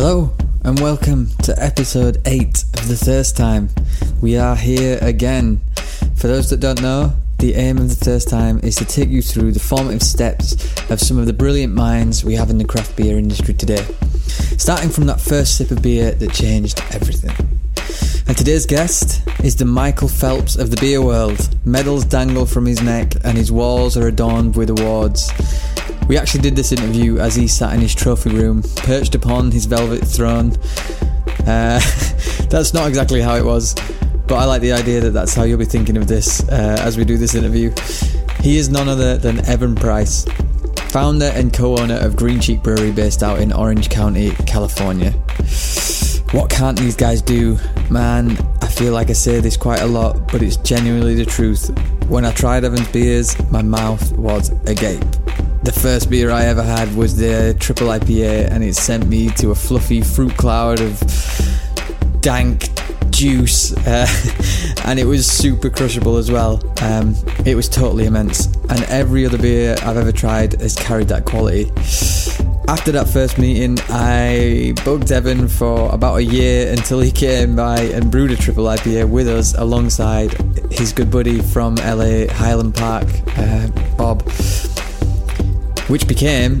Hello and welcome to episode 8 of The Thirst Time. We are here again. For those that don't know, the aim of The Thirst Time is to take you through the formative steps of some of the brilliant minds we have in the craft beer industry today. Starting from that first sip of beer that changed everything. And today's guest is the Michael Phelps of the beer world. Medals dangle from his neck and his walls are adorned with awards. We actually did this interview as he sat in his trophy room, perched upon his velvet throne. Uh, that's not exactly how it was, but I like the idea that that's how you'll be thinking of this uh, as we do this interview. He is none other than Evan Price, founder and co owner of Green Cheek Brewery based out in Orange County, California. What can't these guys do? Man, I feel like I say this quite a lot, but it's genuinely the truth. When I tried Evan's beers, my mouth was agape. The first beer I ever had was the triple IPA, and it sent me to a fluffy fruit cloud of dank juice, uh, and it was super crushable as well. Um, it was totally immense, and every other beer I've ever tried has carried that quality. After that first meeting, I bugged Evan for about a year until he came by and brewed a triple IPA with us alongside his good buddy from LA, Highland Park, uh, Bob which became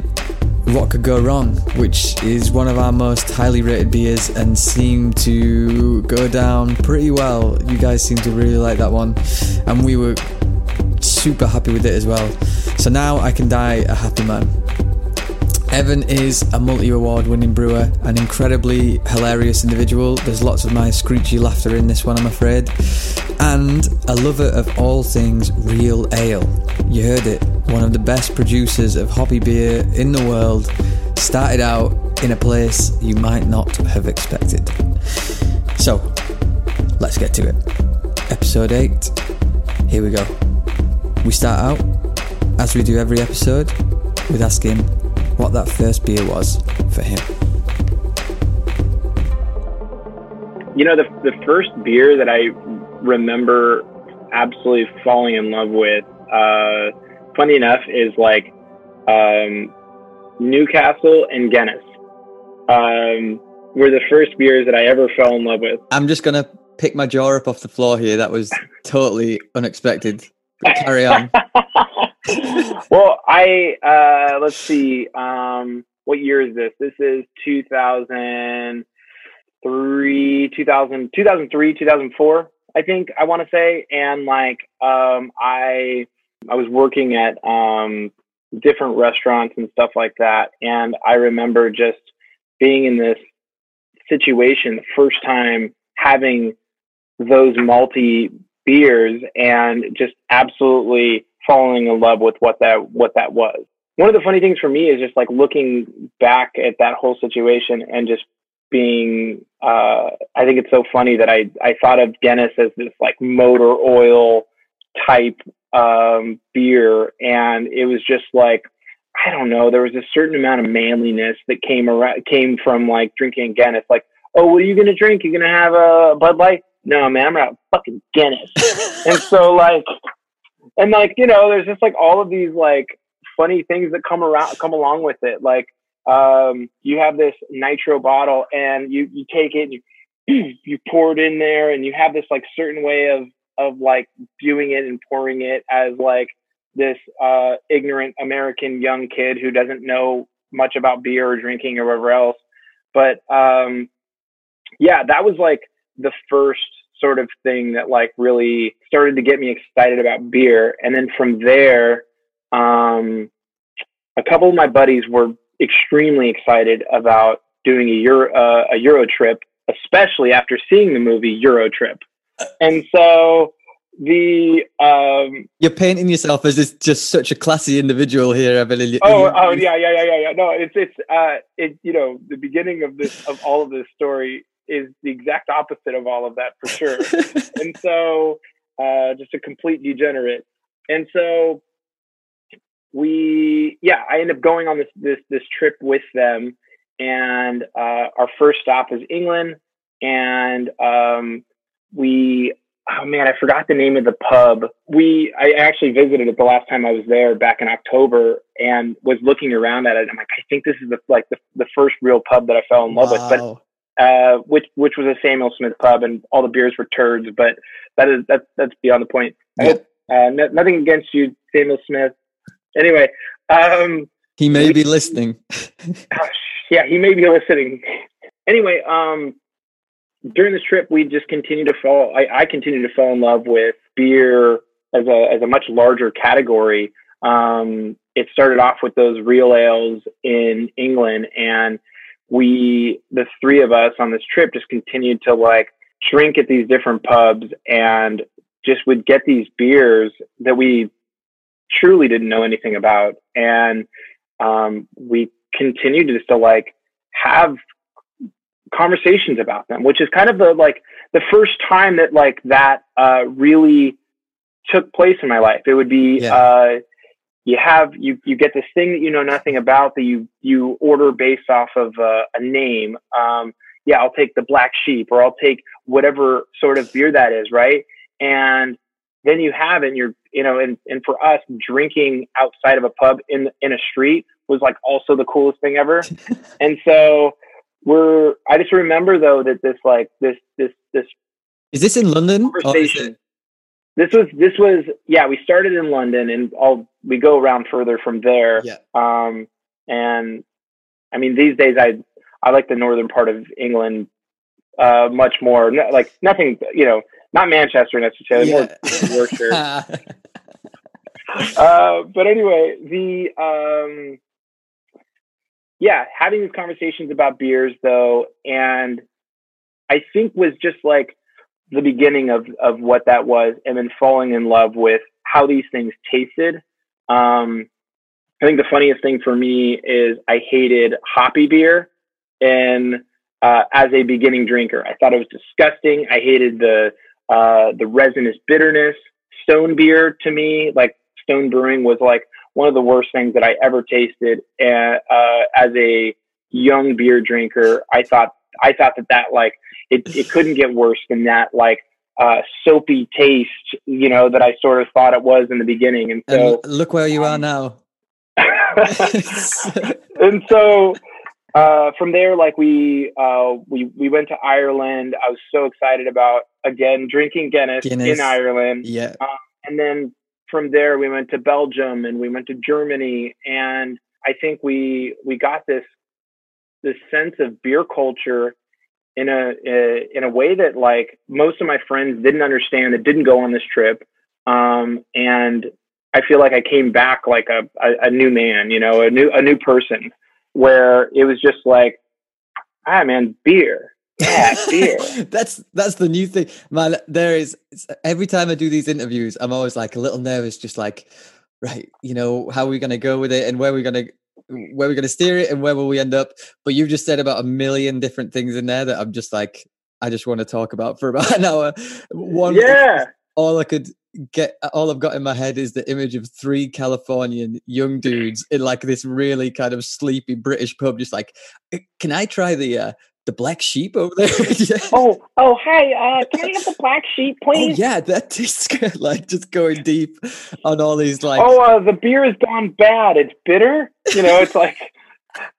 What Could Go Wrong, which is one of our most highly rated beers and seemed to go down pretty well. You guys seem to really like that one, and we were super happy with it as well. So now I can die a happy man. Evan is a multi award winning brewer, an incredibly hilarious individual. There's lots of my screechy laughter in this one, I'm afraid. And a lover of all things real ale. You heard it, one of the best producers of hoppy beer in the world, started out in a place you might not have expected. So, let's get to it. Episode 8. Here we go. We start out, as we do every episode, with asking what that first beer was for him. You know, the, the first beer that I remember absolutely falling in love with, uh, funny enough, is like um, Newcastle and Guinness. Um, were the first beers that I ever fell in love with. I'm just going to pick my jaw up off the floor here. That was totally unexpected. But carry on. well, I uh, let's see. Um, what year is this? This is 2003, 2000, 2003, 2004. I think I want to say, and like um, I I was working at um, different restaurants and stuff like that, and I remember just being in this situation the first time having those multi beers and just absolutely falling in love with what that what that was. One of the funny things for me is just like looking back at that whole situation and just being uh, I think it's so funny that I I thought of Guinness as this like motor oil type um, beer. And it was just like I don't know there was a certain amount of manliness that came around came from like drinking Guinness. Like oh what are you gonna drink? You're gonna have a Bud Light? No man I'm out fucking Guinness. And so like and like you know there's just like all of these like funny things that come around come along with it like um, you have this nitro bottle and you you take it and you you pour it in there and you have this like certain way of of like viewing it and pouring it as like this uh, ignorant American young kid who doesn't know much about beer or drinking or whatever else. But um, yeah, that was like the first sort of thing that like really started to get me excited about beer. And then from there, um, a couple of my buddies were extremely excited about doing a Euro, uh, a Euro trip, especially after seeing the movie Euro Trip. And so the um, you're painting yourself as this just such a classy individual here, Evan. Oh, oh yeah, yeah, yeah, yeah, yeah. No, it's it's uh, it you know the beginning of this of all of this story is the exact opposite of all of that for sure. and so, uh, just a complete degenerate. And so, we, yeah, I end up going on this this this trip with them, and uh, our first stop is England, and um, we oh man, I forgot the name of the pub. We I actually visited it the last time I was there back in October and was looking around at it. I'm like, I think this is the like the, the first real pub that I fell in love wow. with. But uh, which which was a Samuel Smith pub, and all the beers were turds. But that is that's that's beyond the point. Hope uh, no, nothing against you, Samuel Smith. Anyway, um, he may we, be listening. yeah, he may be listening. Anyway, um, during this trip, we just continue to fall. I, I continue to fall in love with beer as a as a much larger category. Um, it started off with those real ales in England, and we, the three of us on this trip, just continued to like drink at these different pubs and just would get these beers that we truly didn't know anything about, and um, we continued just to like have conversations about them, which is kind of the like the first time that like that uh, really took place in my life. It would be yeah. uh, you have you you get this thing that you know nothing about that you you order based off of uh, a name. Um, yeah, I'll take the black sheep, or I'll take whatever sort of beer that is, right? And then you have it, and you're you know, and and for us, drinking outside of a pub in in a street was like also the coolest thing ever. and so we're I just remember though that this like this this this is this in London? Conversation. This was this was yeah. We started in London, and all we go around further from there. Yeah. Um, and I mean, these days I I like the northern part of England uh, much more. No, like nothing, you know, not Manchester necessarily, yeah. more Yorkshire. uh, but anyway, the um, yeah, having these conversations about beers though, and I think was just like the beginning of of what that was, and then falling in love with how these things tasted. Um, I think the funniest thing for me is I hated hoppy beer, and uh, as a beginning drinker, I thought it was disgusting. I hated the uh, the resinous bitterness. Stone beer to me, like Stone Brewing, was like one of the worst things that I ever tasted. And uh, as a young beer drinker, I thought I thought that that like it it couldn't get worse than that like uh, soapy taste, you know, that I sort of thought it was in the beginning. And so and look where you um, are now. and so uh, from there, like we uh, we we went to Ireland. I was so excited about again drinking Guinness, Guinness. in Ireland. Yeah, uh, and then from there we went to Belgium and we went to Germany and I think we we got this this sense of beer culture in a, in a way that like most of my friends didn't understand that didn't go on this trip um, and I feel like I came back like a, a, a new man you know a new a new person where it was just like ah man beer yeah, beer. that's that's the new thing, man. There is every time I do these interviews, I'm always like a little nervous, just like, right, you know, how are we going to go with it, and where are we going to where we're going to steer it, and where will we end up? But you've just said about a million different things in there that I'm just like, I just want to talk about for about an hour. One, yeah. All I could get, all I've got in my head is the image of three Californian young dudes in like this really kind of sleepy British pub, just like, eh, can I try the uh, the black sheep over there. yeah. Oh, oh, hey, uh, can I have the black sheep, oh, please? Oh, yeah, that tastes good. Like just going deep on all these like. Oh, uh, the beer has gone bad. It's bitter. You know, it's like,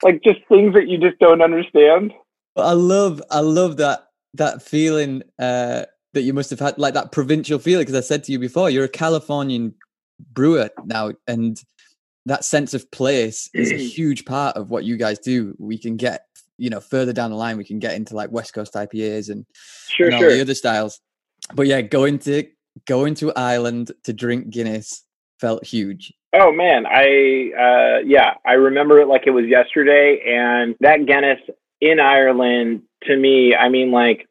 like just things that you just don't understand. I love, I love that that feeling uh, that you must have had, like that provincial feeling. Because I said to you before, you're a Californian brewer now, and that sense of place is a huge part of what you guys do. We can get you know further down the line we can get into like west coast ipas and, sure, and all sure. the other styles but yeah going to going to ireland to drink guinness felt huge oh man i uh yeah i remember it like it was yesterday and that guinness in ireland to me i mean like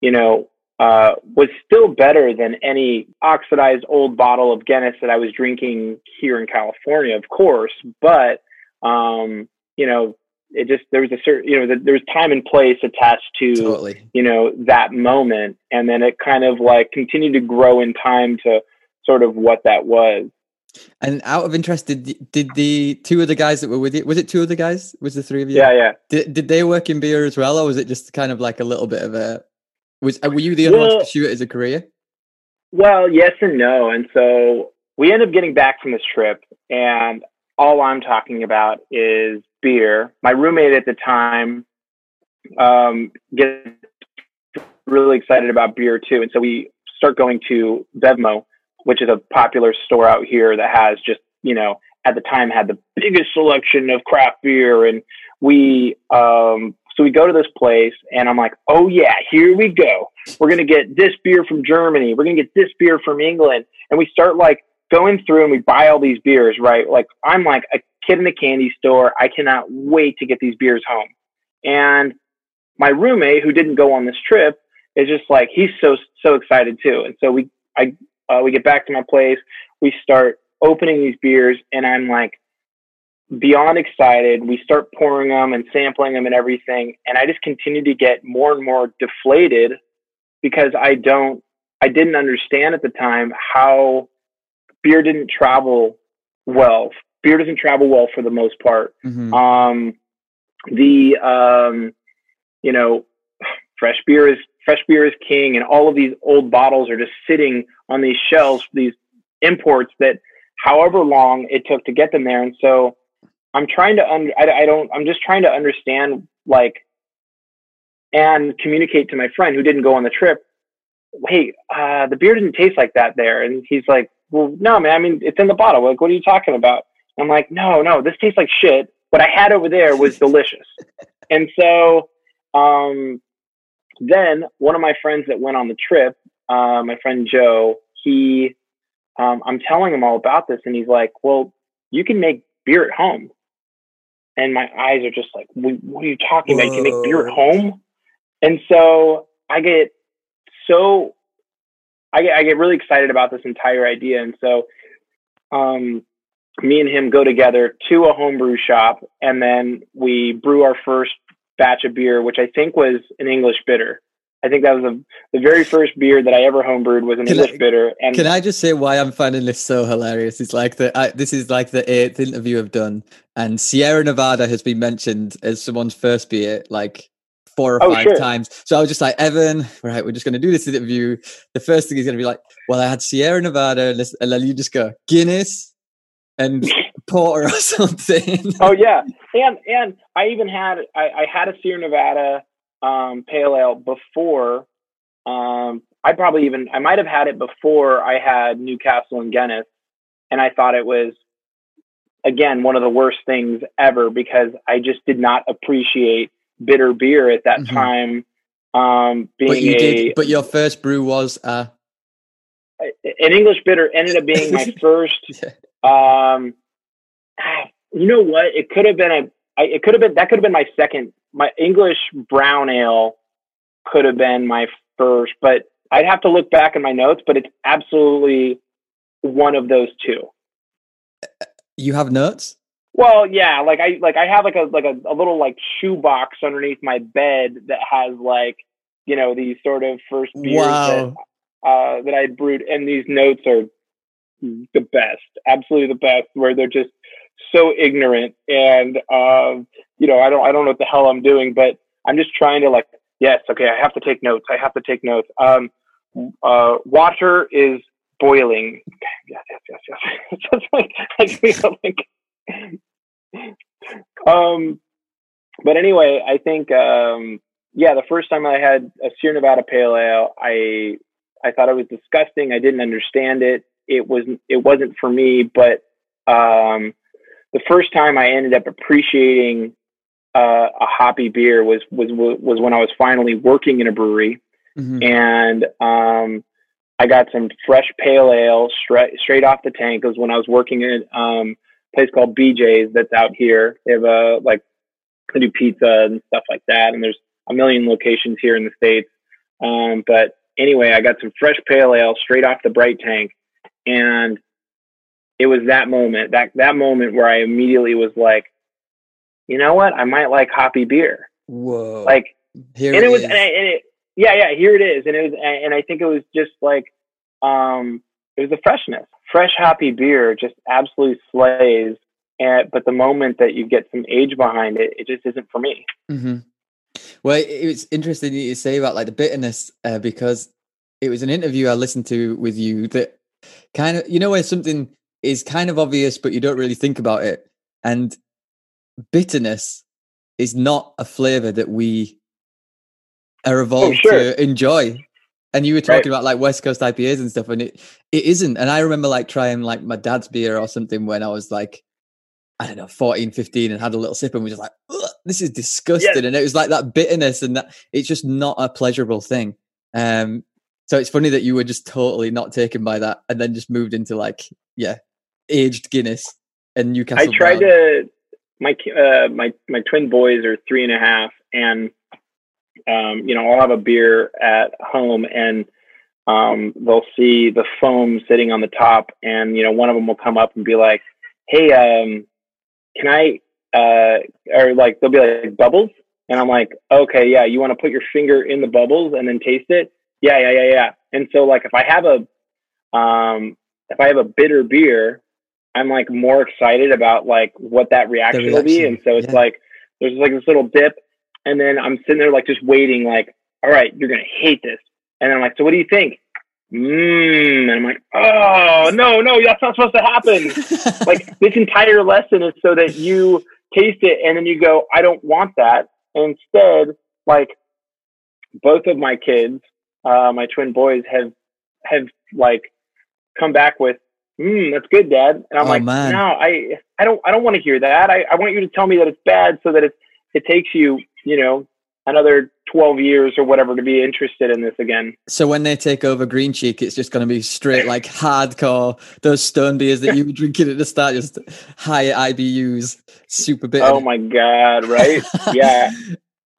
you know uh, was still better than any oxidized old bottle of Guinness that I was drinking here in California, of course. But um, you know, it just there was a certain you know there was time and place attached to totally. you know that moment. And then it kind of like continued to grow in time to sort of what that was. And out of interest did did the two of the guys that were with you was it two of the guys? Was the three of you? Yeah yeah. Did, did they work in beer as well or was it just kind of like a little bit of a was were you the only well, one to pursue it as a career? Well, yes and no. And so we end up getting back from this trip, and all I'm talking about is beer. My roommate at the time um, gets really excited about beer too, and so we start going to Bevmo, which is a popular store out here that has just you know at the time had the biggest selection of craft beer, and we um, so we go to this place, and I'm like, oh yeah, here we go. We're gonna get this beer from Germany. We're gonna get this beer from England, and we start like going through and we buy all these beers, right? Like I'm like a kid in the candy store. I cannot wait to get these beers home. And my roommate who didn't go on this trip is just like he's so so excited too. And so we I uh, we get back to my place. We start opening these beers, and I'm like beyond excited. We start pouring them and sampling them and everything, and I just continue to get more and more deflated because I don't I didn't understand at the time how beer didn't travel well. Beer doesn't travel well for the most part. Mm-hmm. Um, the um, you know, fresh beer is fresh beer is king, and all of these old bottles are just sitting on these shelves. These imports that, however long it took to get them there, and so I'm trying to un- I, I don't. I'm just trying to understand like and communicate to my friend who didn't go on the trip. Hey, uh, the beer didn't taste like that there, and he's like, well, no, man. I mean, it's in the bottle. Like, what are you talking about? I'm like, no, no, this tastes like shit. What I had over there was delicious. and so, um, then one of my friends that went on the trip, uh, my friend Joe, he, um, I'm telling him all about this, and he's like, well, you can make beer at home. And my eyes are just like, what are you talking Whoa. about? You can make beer at home? And so I get so I get, I get really excited about this entire idea. And so, um, me and him go together to a homebrew shop and then we brew our first batch of beer, which I think was an English bitter. I think that was the, the very first beer that I ever homebrewed was an can English I, bitter. And can I just say why I'm finding this so hilarious? It's like the I, this is like the eighth interview I've done, and Sierra Nevada has been mentioned as someone's first beer like four or oh, five sure. times. So I was just like, Evan, right, we're just going to do this interview. The first thing is going to be like, well, I had Sierra Nevada, and then you just go Guinness and porter or something. oh yeah, and and I even had I, I had a Sierra Nevada um, pale ale before. Um, I probably even I might have had it before I had Newcastle and Guinness, and I thought it was again one of the worst things ever because I just did not appreciate bitter beer at that mm-hmm. time. Um, being but you a, did, but your first brew was uh... an English bitter ended up being my first. yeah. Um, you know what? It could have been a. I, it could have been that could have been my second. My English brown ale could have been my first, but I'd have to look back in my notes. But it's absolutely one of those two. You have notes? Well, yeah, like I like I have like a like a, a little like shoebox underneath my bed that has like you know these sort of first beers wow. that uh, that I brewed, and these notes are the best, absolutely the best, where they're just so ignorant and um, you know I don't I don't know what the hell I'm doing, but I'm just trying to like yes, okay, I have to take notes. I have to take notes. Um, uh, water is boiling. Yes, yes, yes, yes. just like, like, like um, but anyway, I think um, yeah, the first time I had a Sierra Nevada Pale Ale, I I thought it was disgusting. I didn't understand it. It was it wasn't for me. But um, the first time I ended up appreciating uh, a hoppy beer was was was when I was finally working in a brewery, mm-hmm. and um, I got some fresh pale ale straight straight off the tank. It was when I was working in um, place called BJ's that's out here. They have a like they do pizza and stuff like that, and there's a million locations here in the states. Um, but anyway, I got some fresh pale ale straight off the bright tank, and it was that moment that that moment where I immediately was like, you know what, I might like hoppy beer. Whoa! Like here and it, it was, and, I, and it, yeah, yeah, here it is, and it was, and I think it was just like, um, it was the freshness fresh hoppy beer just absolutely slays. And but the moment that you get some age behind it, it just isn't for me. Mm-hmm. Well, it's interesting you say about like the bitterness uh, because it was an interview I listened to with you that kind of you know where something is kind of obvious but you don't really think about it and bitterness is not a flavor that we are evolved oh, sure. to enjoy and you were talking right. about like west coast ipas and stuff and it it isn't and i remember like trying like my dad's beer or something when i was like I don't know, 14, 15 and had a little sip and was just like, this is disgusting. Yes. And it was like that bitterness and that it's just not a pleasurable thing. Um, so it's funny that you were just totally not taken by that and then just moved into like, yeah, aged Guinness and Newcastle. I tried Brown. to, my, uh, my, my twin boys are three and a half and, um, you know, I'll have a beer at home and, um, they'll see the foam sitting on the top and, you know, one of them will come up and be like, Hey, um, can I, uh, or like, they'll be like bubbles. And I'm like, okay, yeah, you want to put your finger in the bubbles and then taste it? Yeah, yeah, yeah, yeah. And so like, if I have a, um, if I have a bitter beer, I'm like more excited about like what that reaction, reaction. will be. And so it's yeah. like, there's like this little dip. And then I'm sitting there like just waiting, like, all right, you're going to hate this. And I'm like, so what do you think? mmm. And I'm like, oh, no, no, that's not supposed to happen. like, this entire lesson is so that you taste it and then you go, I don't want that. And instead, like, both of my kids, uh, my twin boys have, have like come back with, mm, that's good, dad. And I'm oh, like, man. no, I, I don't, I don't want to hear that. I, I want you to tell me that it's bad so that it, it takes you, you know, another 12 years or whatever to be interested in this again. So when they take over Green Cheek, it's just going to be straight like hardcore, those stone beers that you were drinking at the start, just high IBUs, super bitter. Oh my God, right? yeah.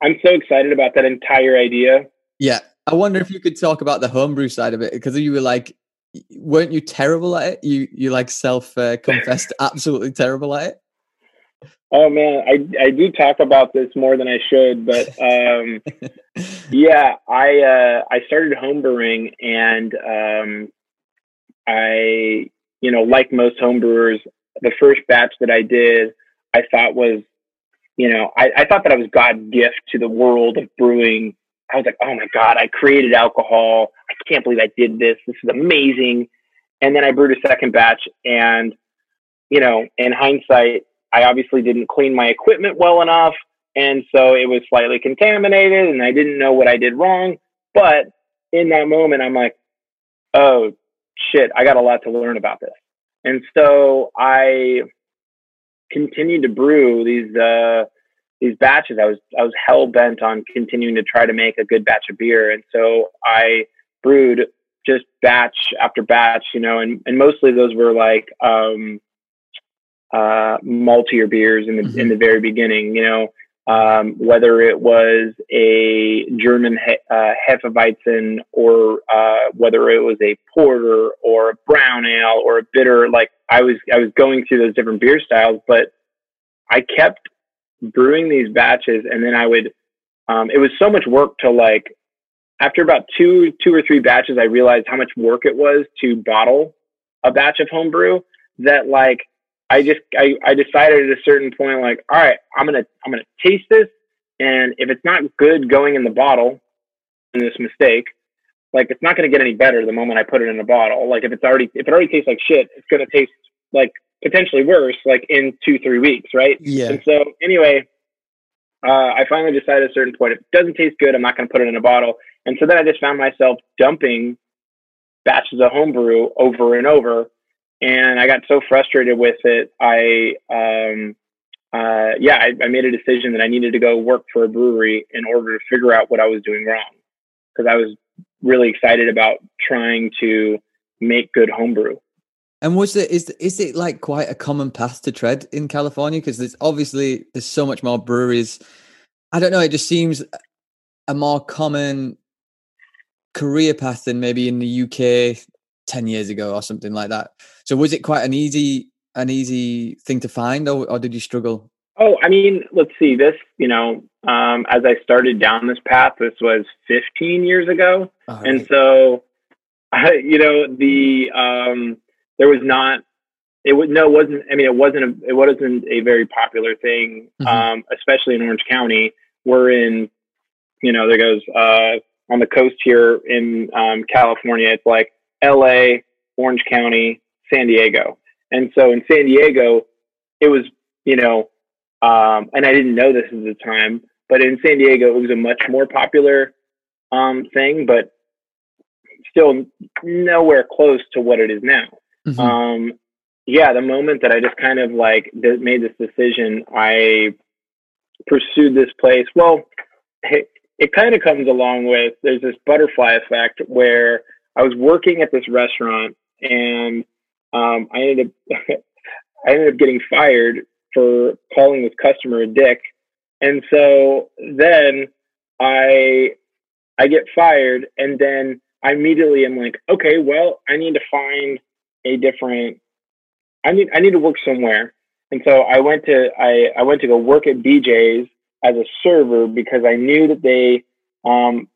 I'm so excited about that entire idea. Yeah. I wonder if you could talk about the homebrew side of it because you were like, weren't you terrible at it? You you like self uh, confessed absolutely terrible at it. Oh man, I I do talk about this more than I should, but um, yeah, I uh, I started homebrewing, and um, I you know like most homebrewers, the first batch that I did, I thought was you know I, I thought that I was God's gift to the world of brewing. I was like, oh my god, I created alcohol. I can't believe I did this. This is amazing. And then I brewed a second batch, and you know, in hindsight, I obviously didn't clean my equipment well enough. And so it was slightly contaminated and I didn't know what I did wrong. But in that moment, I'm like, oh shit, I got a lot to learn about this. And so I continued to brew these, uh, these batches. I was, I was hell bent on continuing to try to make a good batch of beer. And so I brewed just batch after batch, you know, and, and mostly those were like, um, uh, maltier beers in the mm-hmm. in the very beginning. You know, um, whether it was a German he, uh, Hefeweizen or uh, whether it was a porter or a brown ale or a bitter. Like I was I was going through those different beer styles, but I kept brewing these batches, and then I would. Um, it was so much work to like. After about two two or three batches, I realized how much work it was to bottle a batch of homebrew. That like I just I, I decided at a certain point like all right I'm gonna I'm gonna taste this and if it's not good going in the bottle in this mistake like it's not gonna get any better the moment I put it in a bottle like if it's already if it already tastes like shit it's gonna taste like potentially worse like in two three weeks right yeah and so anyway uh, I finally decided at a certain point if it doesn't taste good I'm not gonna put it in a bottle and so then I just found myself dumping batches of homebrew over and over and I got so frustrated with it. I, um, uh, yeah, I, I, made a decision that I needed to go work for a brewery in order to figure out what I was doing wrong because I was really excited about trying to make good homebrew. And was it is is it like quite a common path to tread in California? Because there's obviously there's so much more breweries. I don't know. It just seems a more common career path than maybe in the UK 10 years ago or something like that. So was it quite an easy an easy thing to find or, or did you struggle? Oh, I mean, let's see this, you know, um, as I started down this path, this was 15 years ago. And so, I, you know, the, um, there was not, it would, no, it wasn't, I mean, it wasn't, a, it wasn't a very popular thing, mm-hmm. um, especially in Orange County. We're in, you know, there goes, uh, on the coast here in um, California. It's like L.A., Orange County, San Diego, and so in San Diego, it was you know, um, and I didn't know this at the time, but in San Diego, it was a much more popular um, thing, but still nowhere close to what it is now. Mm-hmm. Um, yeah, the moment that I just kind of like made this decision, I pursued this place. Well, it, it kind of comes along with there's this butterfly effect where I was working at this restaurant and um, I ended up I ended up getting fired for calling this customer a dick, and so then I I get fired, and then I immediately am like, okay, well, I need to find a different. I need I need to work somewhere, and so I went to I I went to go work at BJ's as a server because I knew that they um,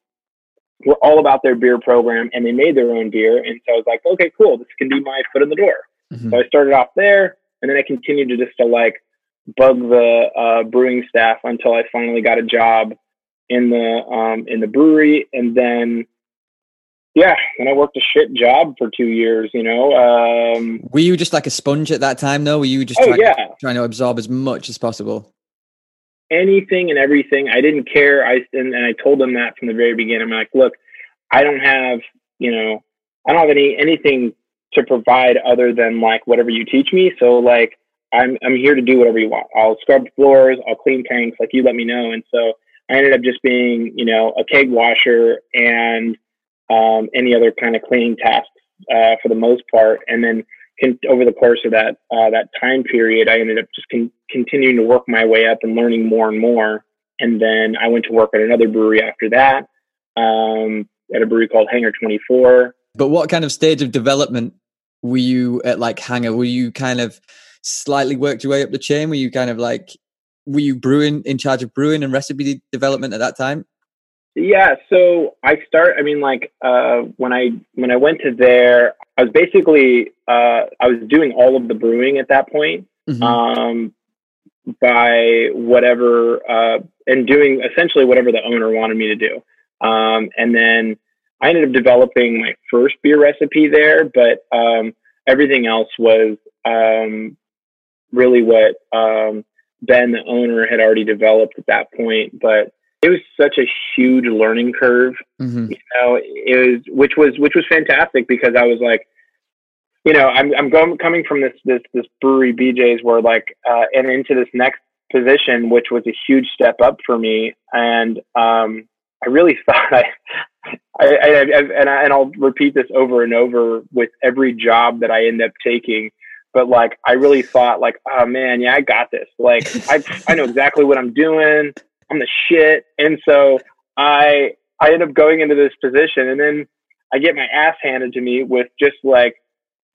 were all about their beer program and they made their own beer, and so I was like, okay, cool, this can be my foot in the door. Mm-hmm. So I started off there, and then I continued to just to like bug the uh, brewing staff until I finally got a job in the um, in the brewery, and then yeah, and I worked a shit job for two years. You know, um, were you just like a sponge at that time, though? Were you just oh, trying, yeah. trying to absorb as much as possible? Anything and everything. I didn't care. I and, and I told them that from the very beginning. I'm like, look, I don't have you know, I don't have any anything to provide other than like whatever you teach me. So like, I'm I'm here to do whatever you want. I'll scrub floors. I'll clean tanks. Like you let me know. And so I ended up just being, you know, a keg washer and um, any other kind of cleaning tasks uh, for the most part. And then con- over the course of that uh, that time period, I ended up just con- continuing to work my way up and learning more and more. And then I went to work at another brewery after that, um, at a brewery called Hangar 24. But what kind of stage of development were you at, like Hangar? Were you kind of slightly worked your way up the chain? Were you kind of like were you brewing in charge of brewing and recipe development at that time? Yeah, so I start. I mean, like uh, when I when I went to there, I was basically uh, I was doing all of the brewing at that point mm-hmm. um, by whatever uh, and doing essentially whatever the owner wanted me to do. Um, and then I ended up developing my first beer recipe there, but um, everything else was um, really what um, Ben, the owner, had already developed at that point. But it was such a huge learning curve, mm-hmm. you know. It was which was which was fantastic because I was like, you know, I'm I'm going coming from this this this brewery BJ's where like uh, and into this next position, which was a huge step up for me, and um, I really thought I. I, I, I and I, and I'll repeat this over and over with every job that I end up taking but like I really thought like, oh man, yeah, I got this. Like I I know exactly what I'm doing. I'm the shit. And so I I end up going into this position and then I get my ass handed to me with just like,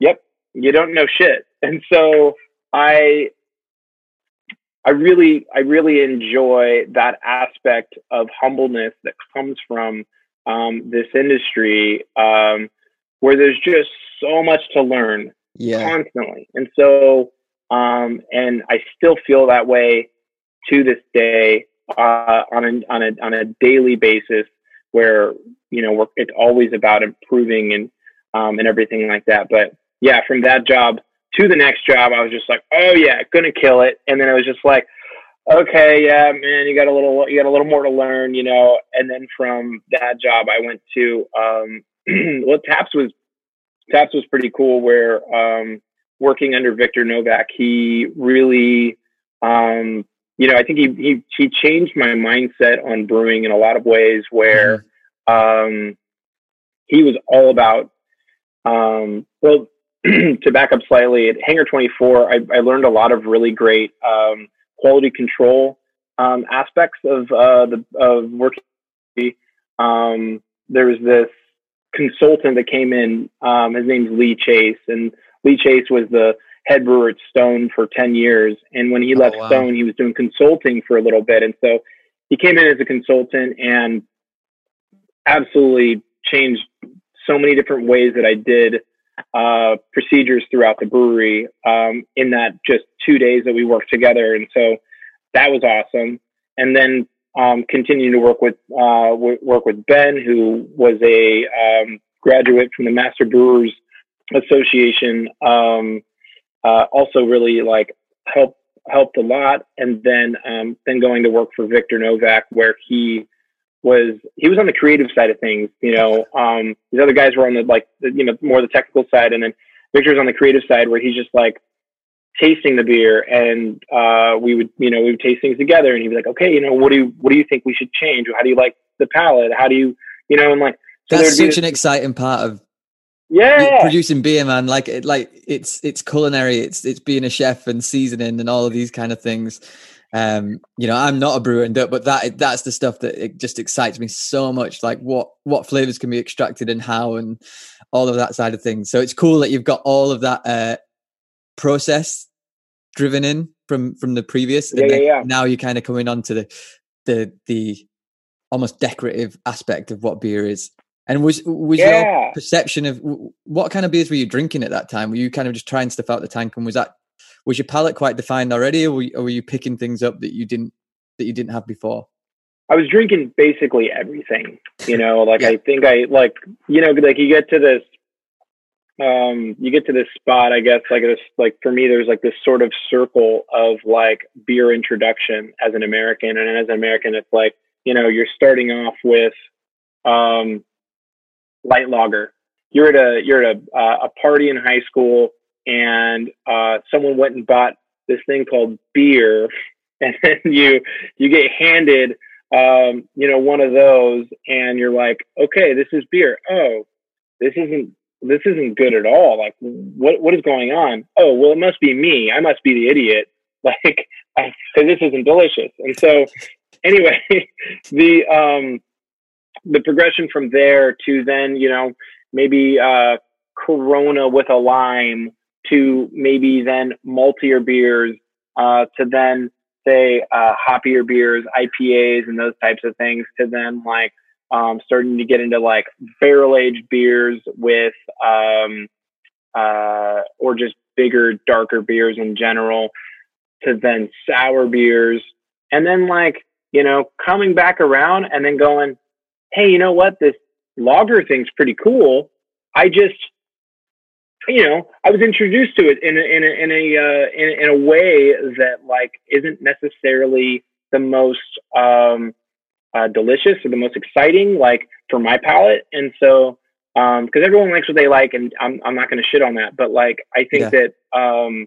yep, you don't know shit. And so I I really I really enjoy that aspect of humbleness that comes from um, this industry um, where there's just so much to learn yeah. constantly. And so, um, and I still feel that way to this day uh, on a on a on a daily basis, where you know we're, it's always about improving and um, and everything like that. But yeah, from that job to the next job, I was just like, oh yeah, gonna kill it. And then I was just like, okay, yeah, man, you got a little you got a little more to learn, you know. And then from that job, I went to um, well, Taps was Taps was pretty cool. Where um, working under Victor Novak, he really, um, you know, I think he, he he changed my mindset on brewing in a lot of ways. Where mm-hmm. um, he was all about, um, well, to back up slightly, at Hangar 24, I, I learned a lot of really great um, quality control um, aspects of uh, the of working. Um, there was this consultant that came in. Um, his name's Lee Chase, and Lee Chase was the head brewer at Stone for 10 years. And when he oh, left wow. Stone, he was doing consulting for a little bit. And so he came in as a consultant and absolutely changed so many different ways that I did uh, procedures throughout the brewery um, in that just two days that we worked together. And so that was awesome. And then um, continuing to work with uh, w- work with Ben, who was a um, graduate from the Master Brewers Association, um, uh, also really like helped helped a lot. And then um, then going to work for Victor Novak, where he was he was on the creative side of things. You know, um, these other guys were on the like the, you know more the technical side, and then Victor's on the creative side, where he's just like tasting the beer and uh, we would you know we would taste things together and he'd be like okay you know what do you what do you think we should change how do you like the palate how do you you know and like so that's such an exciting part of yeah. Producing beer man. Like it like it's it's culinary. It's it's being a chef and seasoning and all of these kind of things. Um you know i'm not a brewer and but that that's the stuff that it just excites me so much like what what flavors can be extracted and how and all of that side of things. So it's cool that you've got all of that uh process driven in from from the previous. Yeah, yeah, yeah. now you're kind of coming on to the the the almost decorative aspect of what beer is and was was yeah. your perception of what kind of beers were you drinking at that time? Were you kind of just trying stuff out the tank, and was that was your palate quite defined already, or were you, or were you picking things up that you didn't that you didn't have before? I was drinking basically everything. You know, like yeah. I think I like you know like you get to this um you get to this spot i guess like this like for me there's like this sort of circle of like beer introduction as an american and as an american it's like you know you're starting off with um light lager. You're at a you're at a uh, a party in high school, and uh, someone went and bought this thing called beer, and then you you get handed um, you know one of those, and you're like, okay, this is beer. Oh, this isn't this isn't good at all. Like, what what is going on? Oh, well, it must be me. I must be the idiot. Like, because this isn't delicious. And so, anyway, the um, the progression from there to then, you know, maybe uh, Corona with a lime to maybe then maltier beers uh, to then say uh, hoppier beers, IPAs, and those types of things to then like um, starting to get into like barrel aged beers with um, uh, or just bigger, darker beers in general to then sour beers. And then like you know coming back around and then going hey, you know what? This lager thing's pretty cool. I just, you know, I was introduced to it in a, in a, in a, uh, in, in, a way that like isn't necessarily the most, um, uh, delicious or the most exciting, like for my palate. And so, um, cause everyone likes what they like and I'm, I'm not going to shit on that, but like, I think yeah. that, um,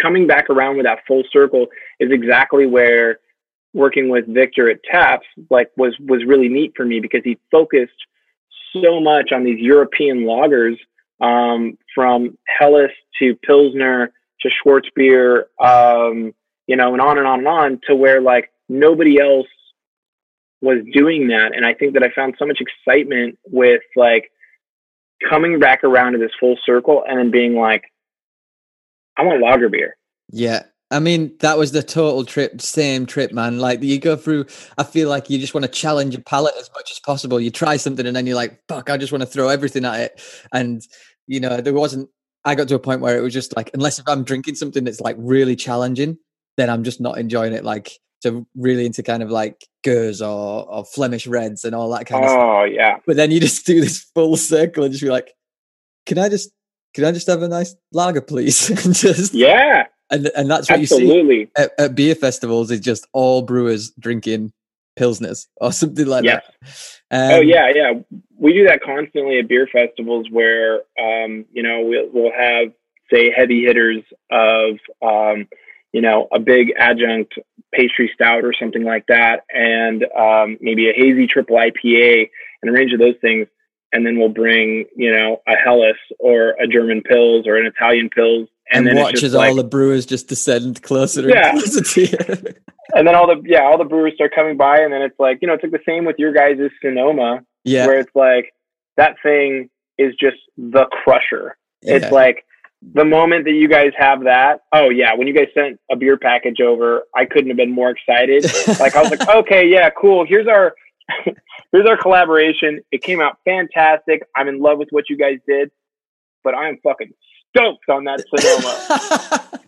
coming back around with that full circle is exactly where working with Victor at Taps like was was really neat for me because he focused so much on these European lagers um, from Helles to Pilsner to Schwarzbier, um, you know, and on and on and on to where like nobody else was doing that. And I think that I found so much excitement with like coming back around to this full circle and then being like, I want lager beer. Yeah. I mean, that was the total trip, same trip, man. Like you go through, I feel like you just want to challenge your palate as much as possible. You try something and then you're like, fuck, I just want to throw everything at it. And, you know, there wasn't, I got to a point where it was just like, unless if I'm drinking something that's like really challenging, then I'm just not enjoying it. Like, so really into kind of like Gueuze or, or Flemish Reds and all that kind of oh, stuff. Oh, yeah. But then you just do this full circle and just be like, can I just, can I just have a nice lager, please? and just, yeah and and that's what Absolutely. you see at, at, beer festivals is just all brewers drinking pilsners or something like that. Um, oh yeah, yeah, we do that constantly at beer festivals where um, you know we'll, we'll have say heavy hitters of um, you know a big adjunct pastry stout or something like that, and um, maybe a hazy triple IPA and a range of those things. And then we'll bring, you know, a Helles or a German Pils or an Italian Pils and, and watches all like, the brewers just descend closer yeah. and closer to you. and then all the yeah, all the brewers start coming by, and then it's like you know, it's like the same with your guys' Sonoma, yeah, where it's like that thing is just the crusher. Yeah. It's like the moment that you guys have that, oh yeah, when you guys sent a beer package over, I couldn't have been more excited. like I was like, okay, yeah, cool. Here's our here's our collaboration. It came out fantastic. I'm in love with what you guys did, but I am fucking stoked on that Sonoma.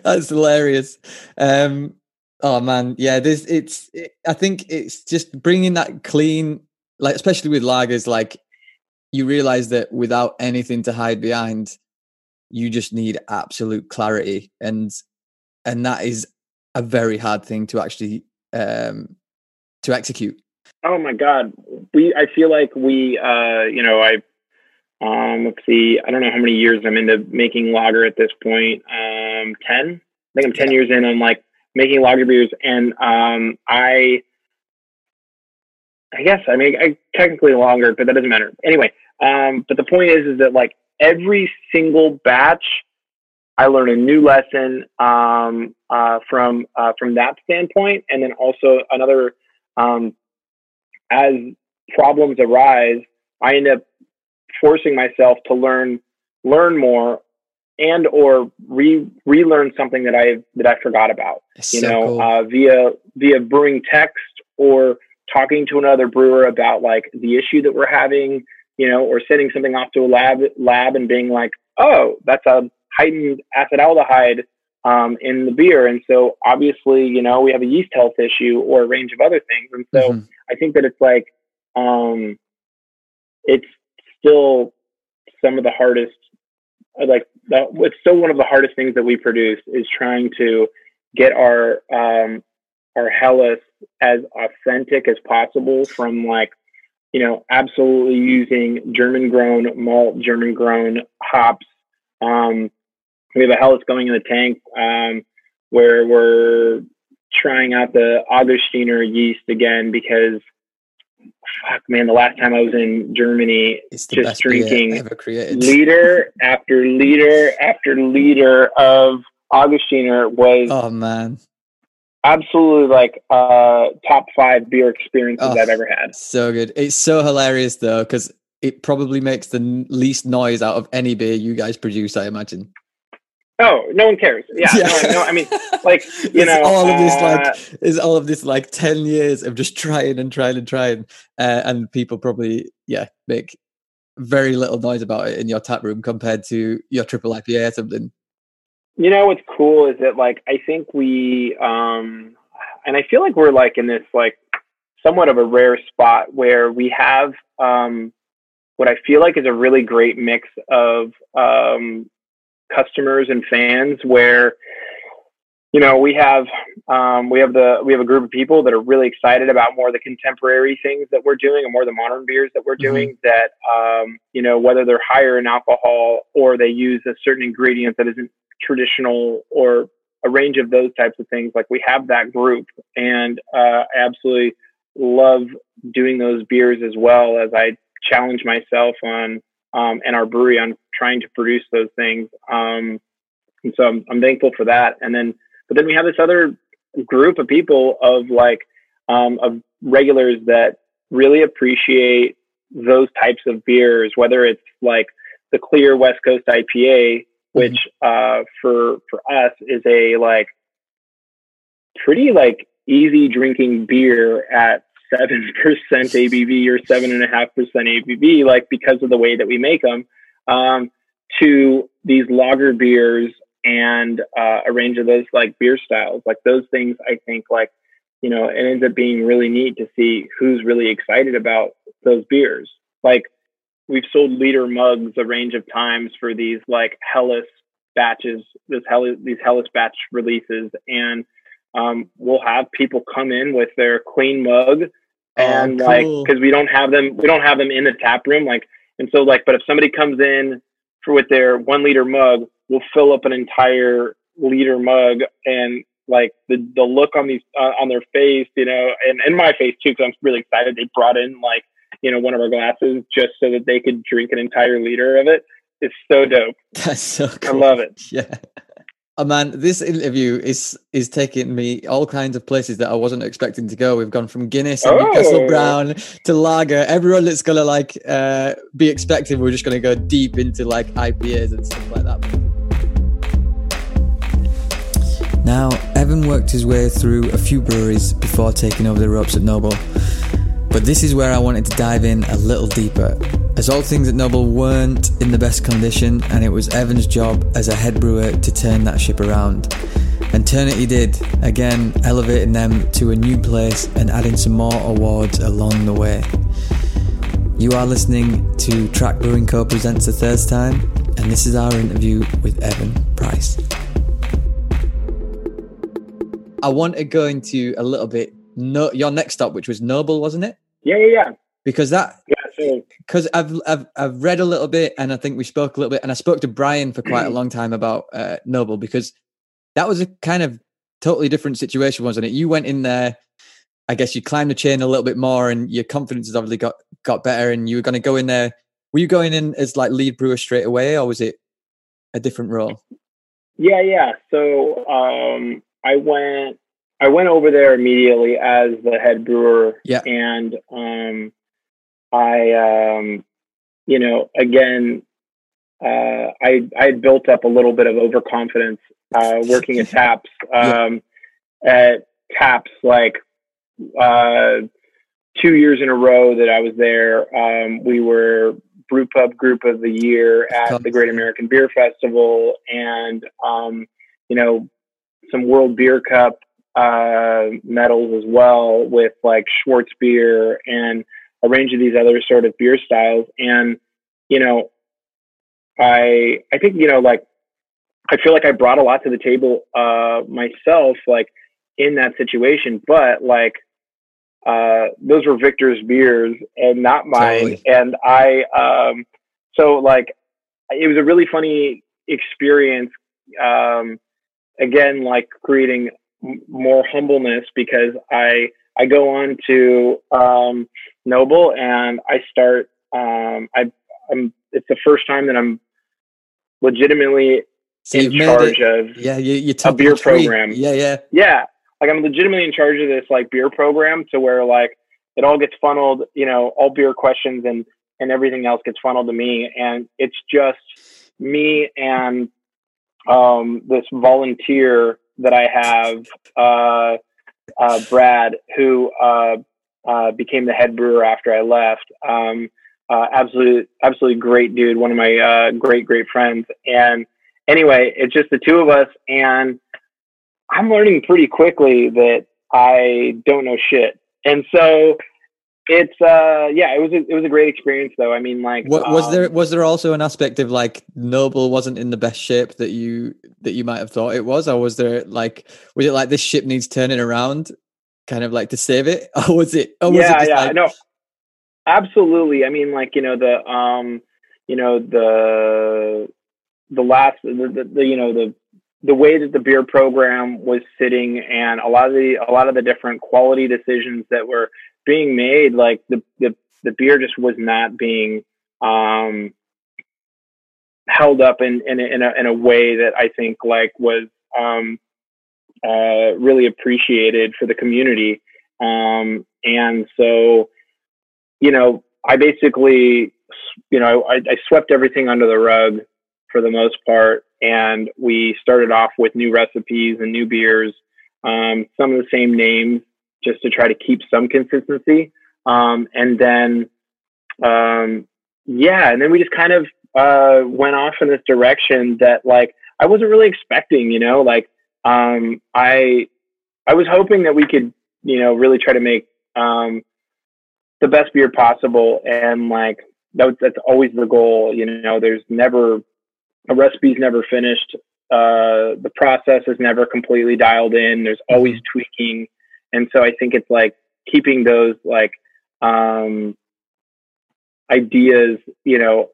That's hilarious. Um, Oh man, yeah. This it's. It, I think it's just bringing that clean, like especially with lagers. Like you realize that without anything to hide behind, you just need absolute clarity, and and that is a very hard thing to actually um, to execute. Oh my god, we. I feel like we. Uh, you know, I. Um, let's see. I don't know how many years I'm into making lager at this point. Um, ten. I think I'm ten yeah. years in. I'm like making lager beers, and um, I. I guess I mean I technically longer, but that doesn't matter. Anyway, um, but the point is, is that like every single batch I learn a new lesson um, uh, from uh, from that standpoint, and then also another um, as problems arise, I end up forcing myself to learn learn more and or re relearn something that I that I forgot about. you so know, cool. uh, via via brewing text or talking to another brewer about like the issue that we're having, you know, or sending something off to a lab lab and being like, oh, that's a heightened acetaldehyde um, in the beer. And so obviously, you know, we have a yeast health issue or a range of other things. And so mm-hmm. I think that it's like, um, it's still some of the hardest, like, the, it's still one of the hardest things that we produce is trying to get our, um, our Helles as authentic as possible from like, you know, absolutely using German grown malt, German grown hops, um, we have a Helles going in the tank um, where we're trying out the Augustiner yeast again because fuck man, the last time I was in Germany, just drinking liter after liter after liter of Augustiner was oh man, absolutely like uh top five beer experiences oh, I've ever had. So good. It's so hilarious though because it probably makes the least noise out of any beer you guys produce. I imagine. Oh, no one cares. Yeah, yeah. No, no, I mean, like you know, all of this uh, like is all of this like ten years of just trying and trying and trying, uh, and people probably yeah make very little noise about it in your tap room compared to your triple IPA or something. You know what's cool is that like I think we um and I feel like we're like in this like somewhat of a rare spot where we have um what I feel like is a really great mix of um customers and fans where you know we have um, we have the we have a group of people that are really excited about more of the contemporary things that we're doing and more the modern beers that we're mm-hmm. doing that um, you know whether they're higher in alcohol or they use a certain ingredient that isn't traditional or a range of those types of things like we have that group and uh, I absolutely love doing those beers as well as I challenge myself on um, and our brewery on trying to produce those things. Um, and so I'm, I'm thankful for that. And then, but then we have this other group of people of like, um, of regulars that really appreciate those types of beers, whether it's like the clear West Coast IPA, mm-hmm. which, mm-hmm. uh, for, for us is a like pretty like easy drinking beer at seven percent ABV or seven and a half percent ABV, like because of the way that we make them, um, to these lager beers and uh, a range of those like beer styles. Like those things, I think like you know, it ends up being really neat to see who's really excited about those beers. Like we've sold liter mugs a range of times for these like Helles batches, this Helles, these Helles batch releases, and um, we'll have people come in with their clean mug and oh, cool. like because we don't have them we don't have them in the tap room like and so like but if somebody comes in for with their one liter mug we'll fill up an entire liter mug and like the the look on these uh, on their face you know and in my face too because i'm really excited they brought in like you know one of our glasses just so that they could drink an entire liter of it it's so dope that's so cool. i love it yeah Oh man, this interview is is taking me all kinds of places that I wasn't expecting to go. We've gone from Guinness and oh. Newcastle Brown to lager. Everyone that's gonna like uh, be expecting, we're just gonna go deep into like IPAs and stuff like that. Now, Evan worked his way through a few breweries before taking over the ropes at Noble. But this is where I wanted to dive in a little deeper, as all things at Noble weren't in the best condition, and it was Evan's job as a head brewer to turn that ship around. And turn it he did, again elevating them to a new place and adding some more awards along the way. You are listening to Track Brewing Co. presents the Thirst Time, and this is our interview with Evan Price. I want to go into a little bit no, your next stop, which was Noble, wasn't it? Yeah, yeah, yeah. Because that, Yeah, because I've, I've I've read a little bit, and I think we spoke a little bit, and I spoke to Brian for quite a long time about uh, Noble because that was a kind of totally different situation, wasn't it? You went in there, I guess you climbed the chain a little bit more, and your confidence has obviously got got better, and you were going to go in there. Were you going in as like lead brewer straight away, or was it a different role? Yeah, yeah. So um, I went I went over there immediately as the head brewer. Yeah. And um, I um, you know, again, uh, I I had built up a little bit of overconfidence uh, working at Taps. Yeah. Um, at Taps, like uh, two years in a row that I was there, um, we were Brew Pub Group of the Year at the Great American Beer Festival, and um, you know some World Beer Cup uh, medals as well with like Schwartz beer and a range of these other sort of beer styles. And you know, I I think you know like I feel like I brought a lot to the table uh, myself, like in that situation, but like uh, those were Victor's beers and not mine. Totally. And I, um, so like, it was a really funny experience. Um, again, like creating more humbleness because I, I go on to, um, Noble and I start, um, I, I'm, it's the first time that I'm legitimately So in charge it- of Yeah, you you took beer program. Yeah, yeah. yeah like i'm legitimately in charge of this like beer program to where like it all gets funneled you know all beer questions and and everything else gets funneled to me and it's just me and um this volunteer that i have uh uh brad who uh uh became the head brewer after i left um uh absolute absolutely great dude one of my uh great great friends and anyway it's just the two of us and I'm learning pretty quickly that I don't know shit. And so it's uh yeah, it was a, it was a great experience though. I mean like Wa- was there um, was there also an aspect of like Noble wasn't in the best shape that you that you might have thought it was, or was there like was it like this ship needs turning around, kind of like to save it, or was it? Or was yeah, it yeah, like, no. Absolutely. I mean like, you know, the um you know, the the last the, the, the you know, the the way that the beer program was sitting and a lot of the a lot of the different quality decisions that were being made like the the, the beer just was not being um held up in in a, in a in a way that I think like was um uh really appreciated for the community. Um and so you know I basically you know I, I swept everything under the rug for the most part and we started off with new recipes and new beers, um, some of the same names, just to try to keep some consistency. Um, and then, um, yeah, and then we just kind of uh, went off in this direction that like I wasn't really expecting. You know, like um, I I was hoping that we could, you know, really try to make um, the best beer possible, and like that that's always the goal. You know, there's never a recipe's never finished. Uh, the process is never completely dialed in. There's always tweaking, and so I think it's like keeping those like um, ideas, you know,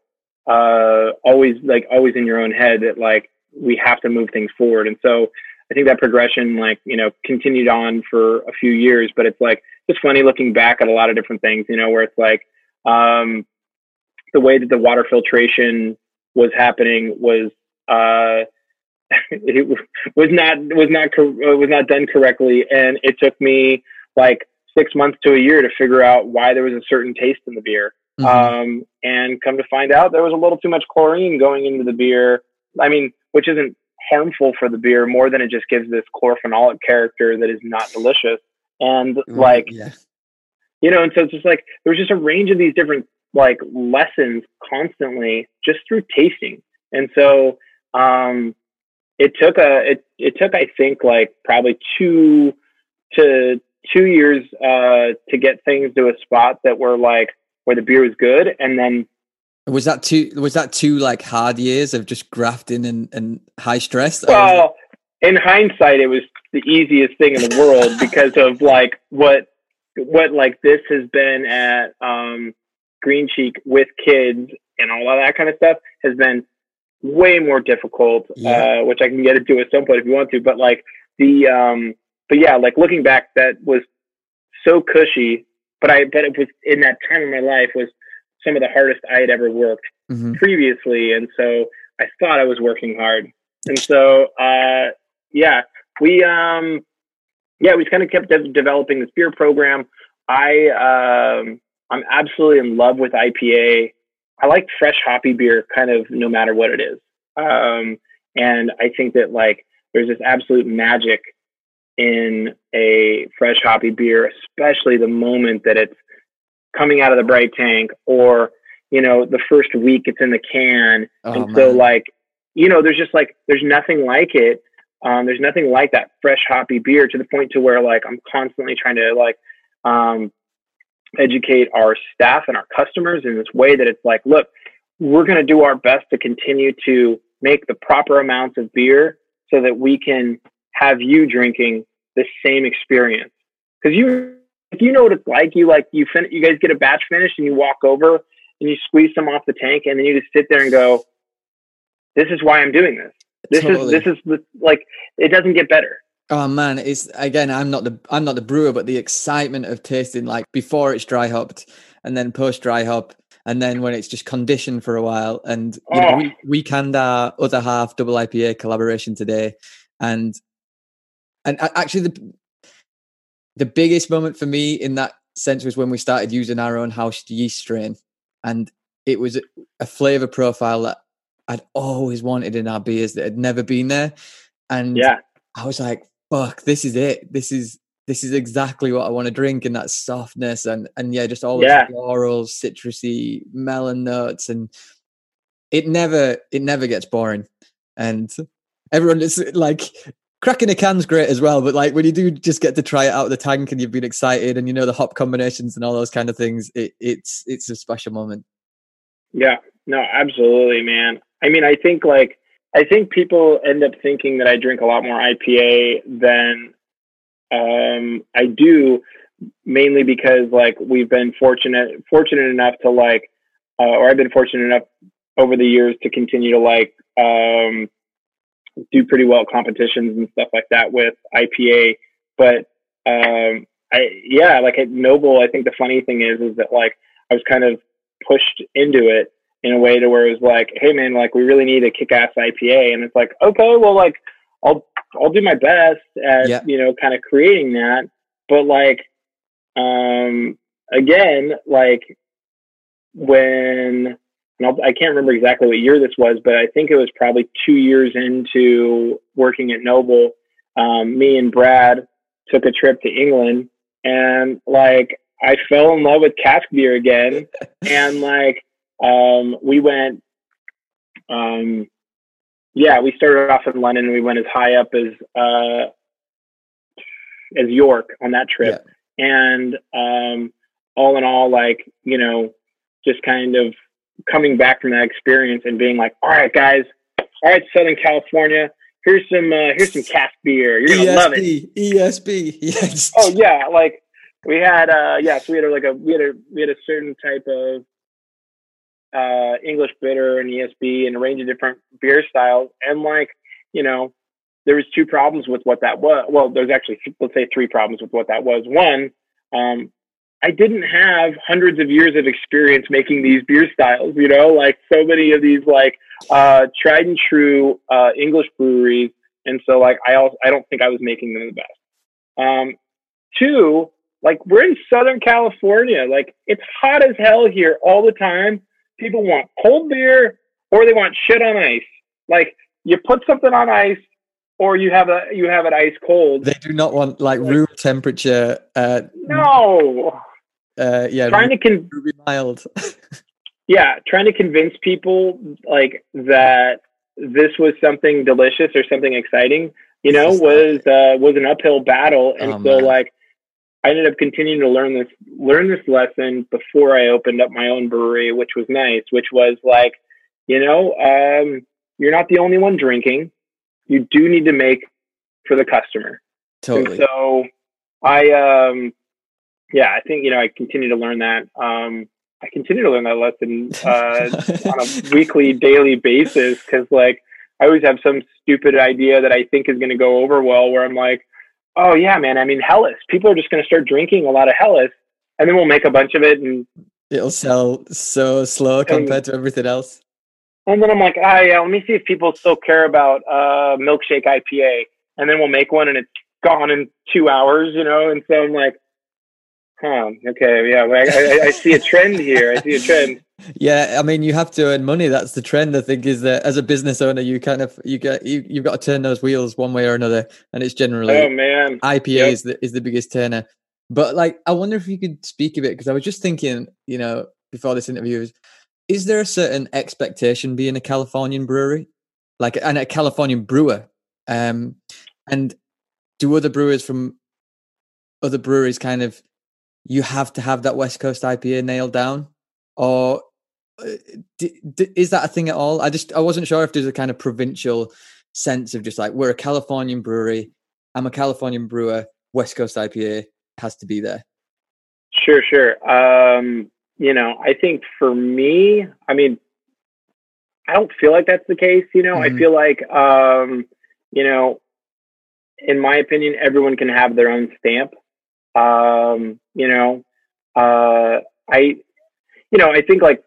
uh, always like always in your own head that like we have to move things forward. And so I think that progression, like you know, continued on for a few years. But it's like just funny looking back at a lot of different things, you know, where it's like um, the way that the water filtration was happening was uh, it was not was not cor- was not done correctly, and it took me like six months to a year to figure out why there was a certain taste in the beer. Mhm. Um, and come to find out, there was a little too much chlorine going into the beer. I mean, which isn't harmful for the beer more than it just gives this chlorophenolic character that is not delicious. And like yeah, you know, and so it's just like there was just a range of these different like lessons constantly just through tasting. And so, um, it took a it it took I think like probably two to two years uh, to get things to a spot that were like where the beer was good, and then was that two was that two like hard years of just grafting and, and high stress? Well, in hindsight, it was the easiest thing in the world because of like what what like this has been at um, Green Cheek with kids and all of that kind of stuff has been way more difficult, yeah. uh, which I can get into at some point if you want to. But like the, um, but yeah, like looking back, that was so cushy. But I, but it was in that time of my life was some of the hardest I had ever worked mm-hmm. previously, and so I thought I was working hard. And so, uh, yeah, we, um, yeah, we kind of kept de- developing this beer program. I, um, I'm absolutely in love with IPA. I like fresh hoppy beer kind of no matter what it is. Um, and I think that like there's this absolute magic in a fresh hoppy beer, especially the moment that it's coming out of the bright tank or, you know, the first week it's in the can. Oh, and man. so like, you know, there's just like, there's nothing like it. Um, there's nothing like that fresh hoppy beer to the point to where like I'm constantly trying to like um, educate our staff and our customers in this way that it's like, look, we're going to do our best to continue to make the proper amounts of beer so that we can have you drinking the same experience. Because you, if you know what it's like, you like you fin- you guys get a batch finished and you walk over and you squeeze some off the tank and then you just sit there and go, "This is why I'm doing this. This totally. is this is the, like it doesn't get better." Oh man, it's again. I'm not the I'm not the brewer, but the excitement of tasting like before it's dry hopped, and then post dry hop, and then when it's just conditioned for a while. And you oh. know, we oh. we canned our other half double IPA collaboration today, and and actually the the biggest moment for me in that sense was when we started using our own house yeast strain, and it was a flavor profile that I'd always wanted in our beers that had never been there, and yeah. I was like, fuck, this is it. This is this is exactly what I want to drink, and that softness and and yeah, just all yeah. the floral, citrusy, melon notes, and it never it never gets boring. And everyone is like cracking a can's great as well, but like when you do just get to try it out of the tank and you've been excited and you know the hop combinations and all those kind of things, it, it's it's a special moment. Yeah, no, absolutely, man. I mean, I think like I think people end up thinking that I drink a lot more IPA than um, I do, mainly because like we've been fortunate fortunate enough to like, uh, or I've been fortunate enough over the years to continue to like um, do pretty well competitions and stuff like that with IPA. But um, I yeah, like at Noble, I think the funny thing is is that like I was kind of pushed into it in a way to where it was like, hey man, like we really need a kick ass IPA. And it's like, okay, well like I'll I'll do my best at, yeah. you know, kind of creating that. But like um again, like when I can't remember exactly what year this was, but I think it was probably two years into working at Noble. Um, me and Brad took a trip to England, and like I fell in love with cask beer again, and like um, we went, um, yeah, we started off in London. We went as high up as uh, as York on that trip, yeah. and um, all in all, like you know, just kind of coming back from that experience and being like, all right, guys, all right, Southern California, here's some uh, here's some cask beer. You're gonna ESB, love it. ESB, yes. Oh yeah, like we had uh yeah, so we had a, like a we had a we had a certain type of uh, English bitter and ESB and a range of different beer styles. And like, you know, there was two problems with what that was. Well, there's actually, let's say three problems with what that was. One, um, I didn't have hundreds of years of experience making these beer styles, you know, like so many of these like uh, tried and true uh, English breweries. And so like I also I don't think I was making them the best. Um, two, like we're in Southern California, like it's hot as hell here all the time people want cold beer or they want shit on ice. Like you put something on ice or you have a you have it ice cold. They do not want like room temperature. Uh, no. Uh, yeah, trying to con- mild. yeah, trying to convince people like that this was something delicious or something exciting, you know, was uh, was an uphill battle, and Oh, so man. like I ended up continuing to learn this learn this lesson before I opened up my own brewery, which was nice. Which was like, you know, um, you're not the only one drinking. You do need to make for the customer. Totally. And so I, um, yeah, I think, you know, I continue to learn that. Um, I continue to learn that lesson uh, on a weekly, daily basis because, like, I always have some stupid idea that I think is going to go over well where I'm like, oh, yeah, man, I mean, Helles. People are just going to start drinking a lot of Helles and then we'll make a bunch of it. And, It'll sell so slow compared to everything else. and then I'm like, ah, yeah, let me see if people still care about uh, milkshake IPA. And then we'll make one and it's gone in two hours, you know? And so I'm like, huh, okay, yeah, well, I, I, I see a trend here. I see a trend. Yeah, I mean, you have to earn money. That's the trend. I think is that as a business owner, you kind of you get you, you've got to turn those wheels one way or another, and it's generally Oh, man. IPA Yep. is the is the biggest turner. But like, I wonder if you could speak a bit because I was just thinking, you know, before this interview, is is there a certain expectation being a Californian brewery, like and a Californian brewer, um, and do other brewers from other breweries kind of you have to have that West Coast IPA nailed down, or uh, d- d- is that a thing at all? I just I wasn't sure if there's a kind of provincial sense of just like we're a Californian brewery. I'm a Californian brewer. West Coast IPA has to be there. Sure, sure. Um, you know, I think for me, I mean, I don't feel like that's the case. You know, Mhm. I feel like, um, you know, in my opinion, everyone can have their own stamp. Um, you know, uh, I, you know, I think like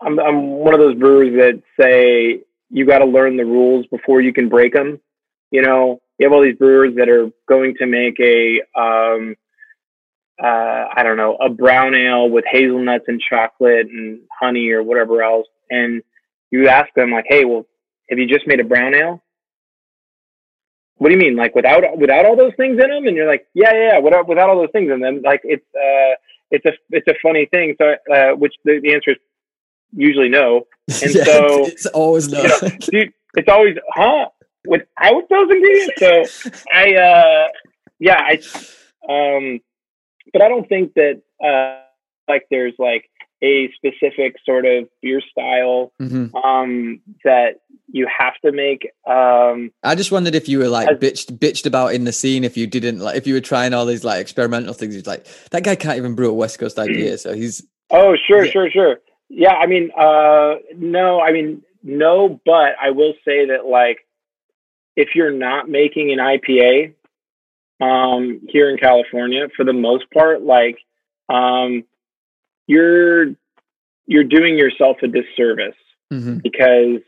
I'm, I'm one of those brewers that say you got to learn the rules before you can break them. You know, you have all these brewers that are going to make a, um, uh, I don't know, a brown ale with hazelnuts and chocolate and honey or whatever else. And you ask them like, Hey, well, have you just made a brown ale? What do you mean? Like without, without all those things in them? And you're like, yeah, yeah, yeah without, without all those things in them. Like it's, uh, it's a, it's a funny thing. So, uh, which the, the answer is usually no. And Yeah, so, it's always no. you know, dude, it's always, huh? Without those ingredients? So I, uh, yeah, I, um, but I don't think that, uh, like there's like a specific sort of beer style, Mhm. um, that you have to make. Um, I just wondered if you were like As- bitched bitched about in the scene if you didn't like if you were trying all these like experimental things. It's like that guy can't even brew a West Coast IPA, so he's oh, sure, Yeah. sure, sure. Yeah. I mean, uh, no, I mean, no, but I will say that like, if you're not making an IPA, um, here in California, for the most part, like, um, you're, you're doing yourself a disservice Mhm. because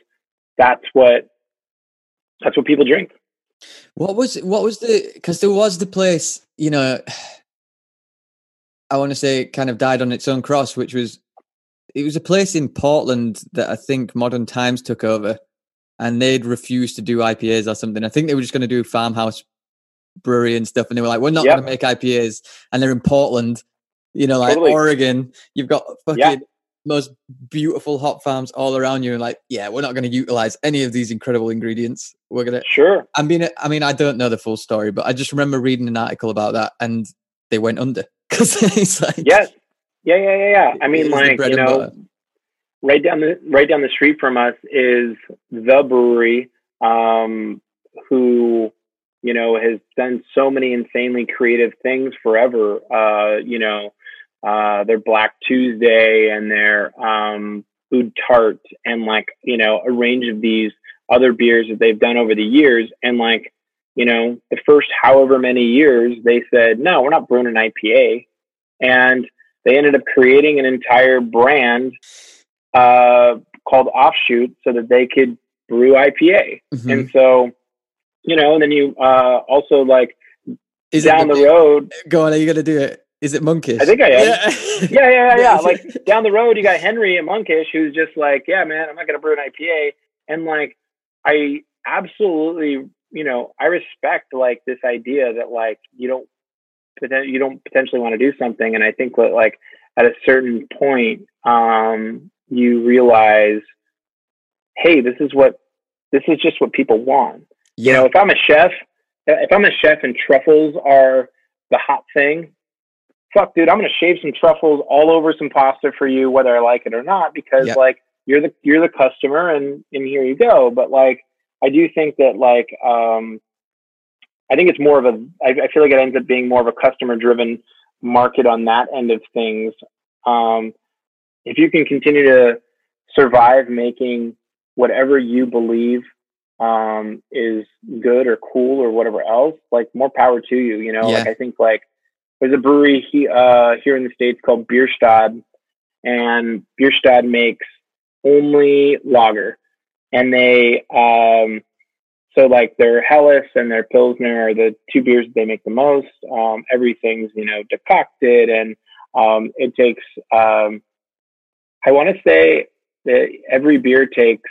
that's what, that's what people drink. What was what was the because there was the place you know I want to say it kind of died on its own cross, which was it was a place in Portland that I think Modern Times took over, and they'd refused to do IPAs or something. I think they were just going to do farmhouse brewery and stuff, and they were like, "We're not Yep. going to make IPAs," and they're in Portland, you know, like Totally. Oregon. You've got fucking Yeah. most beautiful hop farms all around you, and like, yeah, we're not going to utilize any of these incredible ingredients. We're gonna Sure. I mean, I mean, I don't know the full story, but I just remember reading an article about that, and they went under because it's like, Yes. Yeah, yeah, yeah, yeah. I mean, like you know, butter. right down the right down the street from us is the Bruery, um, who you know has done so many insanely creative things forever. Uh, you know, uh, their Black Tuesday and their um, Oude Tart and like you know a range of these other beers that they've done over the years and like you know the first however many years they said no we're not brewing an ipa and they ended up creating an entire brand uh, called offshoot so that they could brew ipa Mhm. and so you know and then you uh, also like is down it the road Go on, are you gonna do it? Is it monkish? I think I am. Yeah, yeah, yeah, yeah, yeah. Like down the road, you got Henry at Monkish, who's just like, yeah, man, I'm not gonna brew an IPA, and like, I absolutely, you know, I respect like this idea that like you don't, you don't potentially want to do something, and I think that like at a certain point, um, you realize, hey, this is what this is just what people want. Yeah. You know, if I'm a chef, if I'm a chef and truffles are the hot thing, fuck, dude, I'm gonna shave some truffles all over some pasta for you, whether I like it or not, because yep. like you're the you're the customer, and and here you go. But like, I do think that like, um, I think it's more of a. I, I feel like it ends up being more of a customer driven market on that end of things. Um, if you can continue to survive making whatever you believe um, is good or cool or whatever else, like more power to you. You know, yeah. like I think like there's a brewery he, uh, here in the states called Bierstadt, and Bierstadt makes only lager, and they um, so like their Helles and their Pilsner are the two beers they make the most. Um, everything's you know decocted, and um, it takes um, I want to say that every beer takes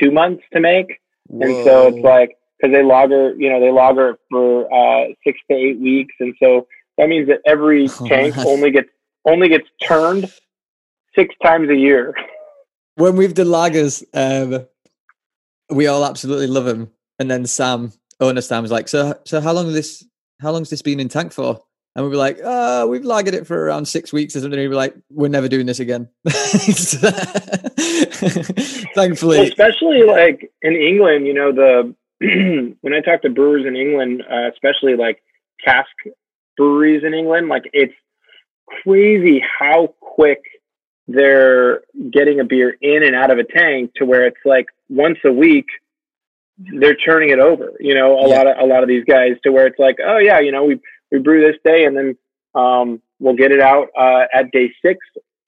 two months to make, Whoa. and so it's like because they lager, you know, they lager for uh, six to eight weeks, and so that means that every oh, tank only gets only gets turned six times a year. When we've done lagers, um, we all absolutely love them, and then Sam, owner Sam, was like, "So, so how long this? How long's this been in tank for?" And we'd be like, oh, we've lagered it for around six weeks or something. And we be like, we're never doing this again. Thankfully. Especially like in England, you know, the when I talk to brewers in England, uh, especially like cask breweries in England, like it's crazy how quick they're getting a beer in and out of a tank to where it's like once a week they're turning it over. You know, a yeah. lot of a lot of these guys to where it's like, oh yeah, you know, we we brew this day and then um, we'll get it out uh, at day six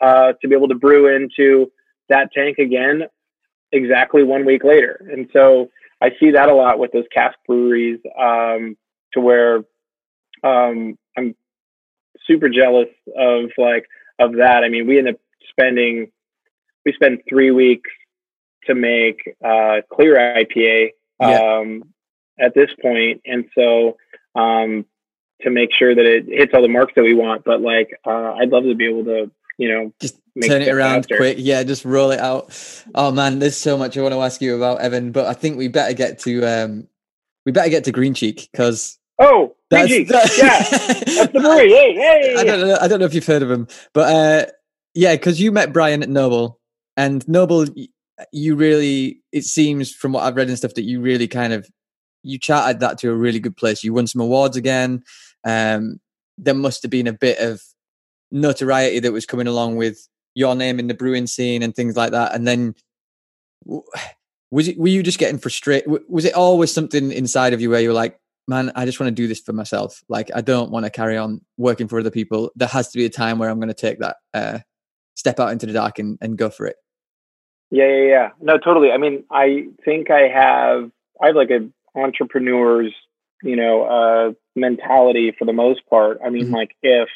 uh, to be able to brew into that tank again exactly one week later. And so I see that a lot with those cask breweries um, to where um, I'm super jealous of like of that. I mean, we end up spending we spend three weeks to make uh, clear IPA yeah. Um, at this point, and so um, to make sure that it hits all the marks that we want. But like, uh, I'd love to be able to, you know, just turn it around faster. quick. Yeah, just roll it out. Oh man, there's so much I want to ask you about Evan, but I think we better get to um, we better get to Green Cheek because. Oh, that's, Green That, yeah, that's the brewery. Hey, hey. I don't know. I don't know if you've heard of him, but uh, yeah, because you met Brian at Noble, and Noble, you really, it seems from what I've read and stuff that you really kind of you charted that to a really good place. You won some awards again um, there must have been a bit of notoriety that was coming along with your name in the brewing scene and things like that. And then was it, were you just getting frustrated? Was it always something inside of you where you were like, man, I just want to do this for myself. Like, I don't want to carry on working for other people. There has to be a time where I'm going to take that uh, step out into the dark and, and go for it. Yeah, yeah, yeah. No, totally. I mean, I think I have, I have like an entrepreneur's you know, uh, mentality for the most part. I mean, mm-hmm. like if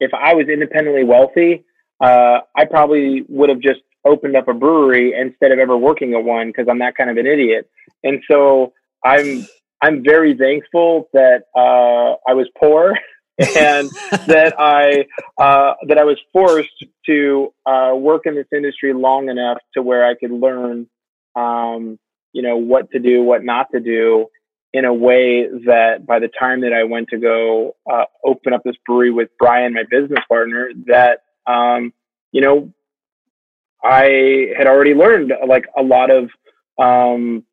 if I was independently wealthy, uh, I probably would have just opened up a brewery instead of ever working at one because I'm that kind of an idiot. And so I'm I'm very thankful that uh, I was poor and that I uh, that I was forced to uh, work in this industry long enough to where I could learn, um, you know, what to do, what not to do, in a way that by the time that I went to go uh, open up this brewery with Brian, my business partner, that um, you know I had already learned like a lot of um,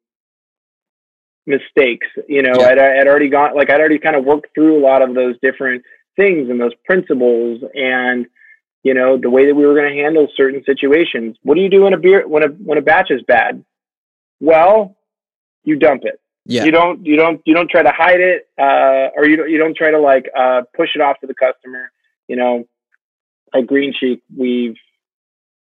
mistakes. You know, yeah. I'd, I'd already gone like I'd already kind of worked through a lot of those different things and those principles and you know the way that we were going to handle certain situations. What do you do when a beer when a when a batch is bad? Well, you dump it yeah. You don't you don't you don't try to hide it uh, or you don't you don't try to like uh, push it off to the customer. You know, at Green Cheek we've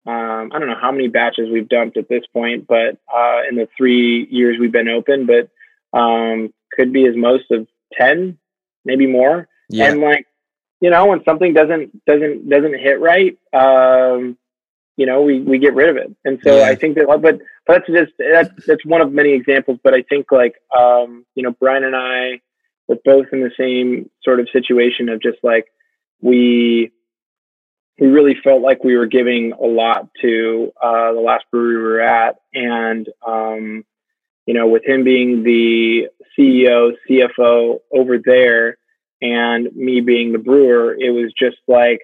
um, I don't know how many batches we've dumped at this point, but uh, in the three years we've been open, but um, could be as most of ten, maybe more. Yeah. And like you know, when something doesn't doesn't doesn't hit right, um, you know, we, we get rid of it. And so yeah. I think that, but, but that's just, that's, that's one of many examples. But I think like, um, you know, Brian and I were both in the same sort of situation of just like, we, we really felt like we were giving a lot to, uh, the last brewery we were at. And, um, you know, with him being the CEO, CFO over there, and me being the brewer, it was just like,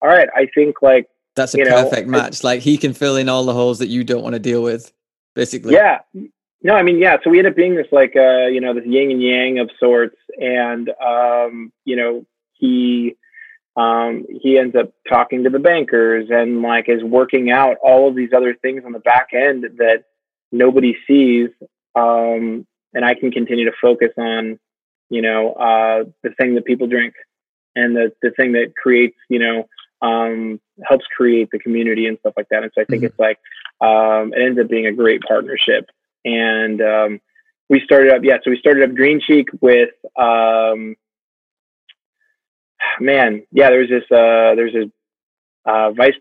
all right, I think like that's a perfect know, match. like he can fill in all the holes that you don't want to deal with, basically. Yeah. No, I mean, yeah. So we end up being this like, uh, you know, this yin and yang of sorts, and um, you know, he um, he ends up talking to the bankers and like is working out all of these other things on the back end that nobody sees. Um, and I can continue to focus on, you know, uh, the thing that people drink and the, the thing that creates, you know, um, helps create the community and stuff like that. And so I think mm-hmm. it's like, um, it ends up being a great partnership. And, um, we started up, yeah. So we started up Green Cheek with, um, man, yeah, there's this, uh, there's a, uh, vice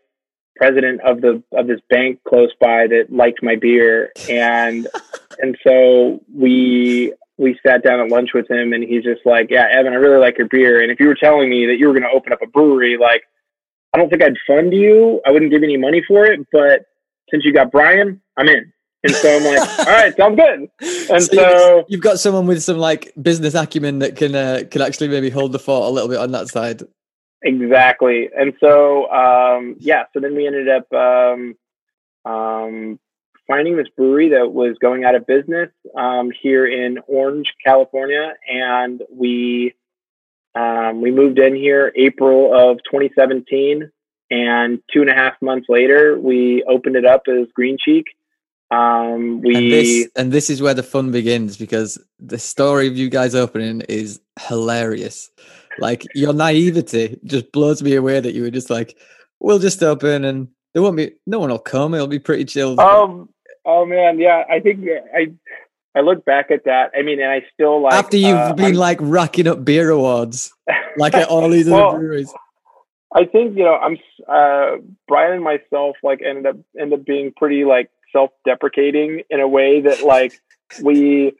president of the, of this bank close by that liked my beer. And, and so we, we sat down at lunch with him and he's just like, yeah, Evan, I really like your beer. And if you were telling me that you were going to open up a brewery, like, I don't think I'd fund you. I wouldn't give any money for it, but since you got Brian, I'm in. And so I'm like, all right, sounds good. And so, so you've got someone with some like business acumen that can uh, can actually maybe hold the fort a little bit on that side. Exactly. And so um, yeah, so then we ended up um, um, finding this brewery that was going out of business um, here in Orange, California, and we um, we moved in here April of 2017, and two and a half months later, we opened it up as Green Cheek. Um, we and this, and this is where the fun begins because the story of you guys opening is hilarious. Like your naivety just blows me away that you were just like, "We'll just open and there won't be no one will come. It'll be pretty chill." Um. Oh man, yeah. I think I I look back at that. I mean, and I still like after you've uh, been I'm, like racking up beer awards, like at all these well, other breweries. I think you know I'm uh, Brian and myself like ended up ended up being pretty like self-deprecating in a way that like we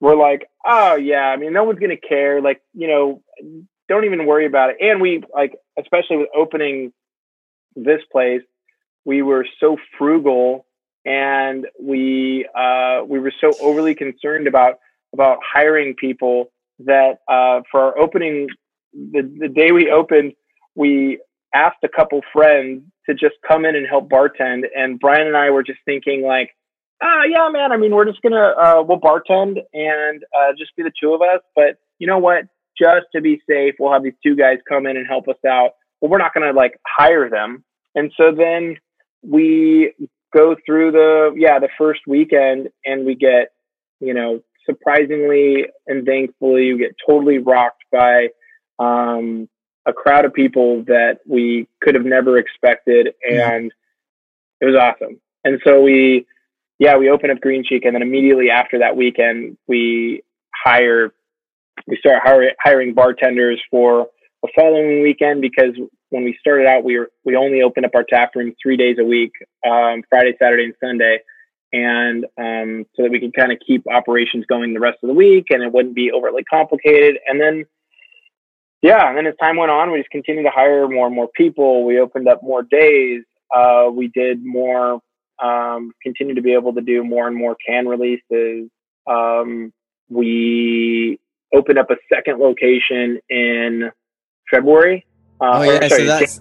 were like, oh yeah, I mean, no one's gonna care. Like you know, don't even worry about it. And we like, especially with opening this place, we were so frugal and we uh, we were so overly concerned about about hiring people that uh, for our opening the, the day we opened we asked a couple friends to just come in and help bartend and brian and i were just thinking like ah yeah man. I mean we're just gonna uh, we'll bartend and uh, just be the two of us but you know what? Just to be safe we'll have these two guys come in and help us out. Well we're not gonna like hire them. And so then we go through the yeah the first weekend and we get you know surprisingly and thankfully we get totally rocked by um, a crowd of people that we could have never expected. Mm-hmm. and it was awesome. And so we yeah we open up green cheek and then immediately after that weekend we hire we start hire, hiring bartenders for the following weekend because when we started out, we were we only opened up our tap room three days a week, um, Friday, Saturday, and Sunday, and um, so that we could kind of keep operations going the rest of the week, and it wouldn't be overly complicated. And then, yeah, and then as time went on, we just continued to hire more and more people. We opened up more days. Uh, we did more. Um, continued to be able to do more and more can releases. Um, we opened up a second location in February uh, oh yeah, sorry, so that's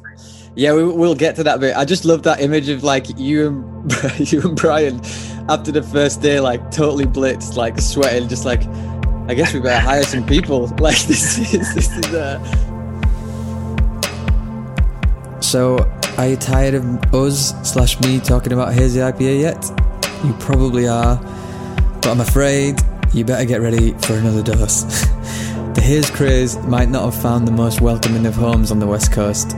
yeah. We, will get to that bit. I just love that image of like you and you and Brian after the first day, like totally blitzed, like sweating, just like I guess we better hire some people. Like this is this is. Uh... So, are you tired of us slash me talking about hazy IPA yet? You probably are, but I'm afraid you better get ready for another dose. The haze craze might not have found the most welcoming of homes on the west coast,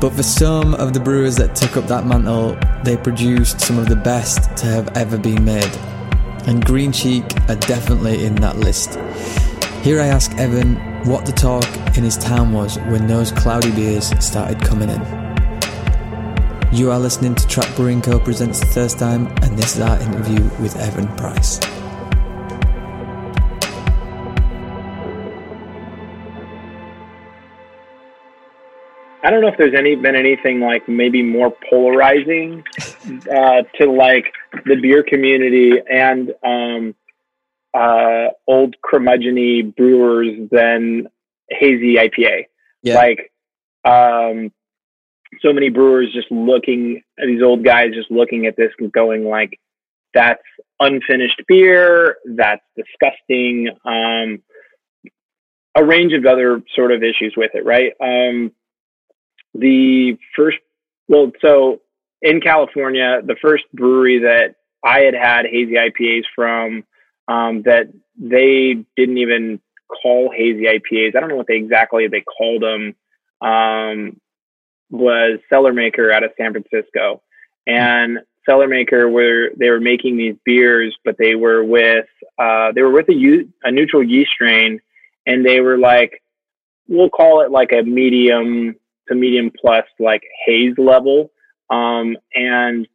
but for some of the brewers that took up that mantle, they produced some of the best to have ever been made. And Green Cheek are definitely in that list. Here I ask Evan what the talk in his town was when those cloudy beers started coming in. You are listening to Track Brewing Co. presents the First Time, and this is our interview with Evan Price. I don't know if there's any been anything like maybe more polarizing uh, to like the beer community and um, uh, old curmudgeony brewers than hazy IPA. Yeah. Like, um, so many brewers just looking these old guys just looking at this and going like, "That's unfinished beer. That's disgusting." Um, a range of other sort of issues with it, right? Um, the first, well, so in California, the first brewery that I had had hazy IPAs from um, that they didn't even call hazy IPAs. I don't know what they exactly they called them. Um, was Cellar Maker out of San Francisco, and Cellar Maker were they were making these beers, but they were with uh, they were with a, a neutral yeast strain, and they were like we'll call it like a medium to medium plus like haze level. Um, and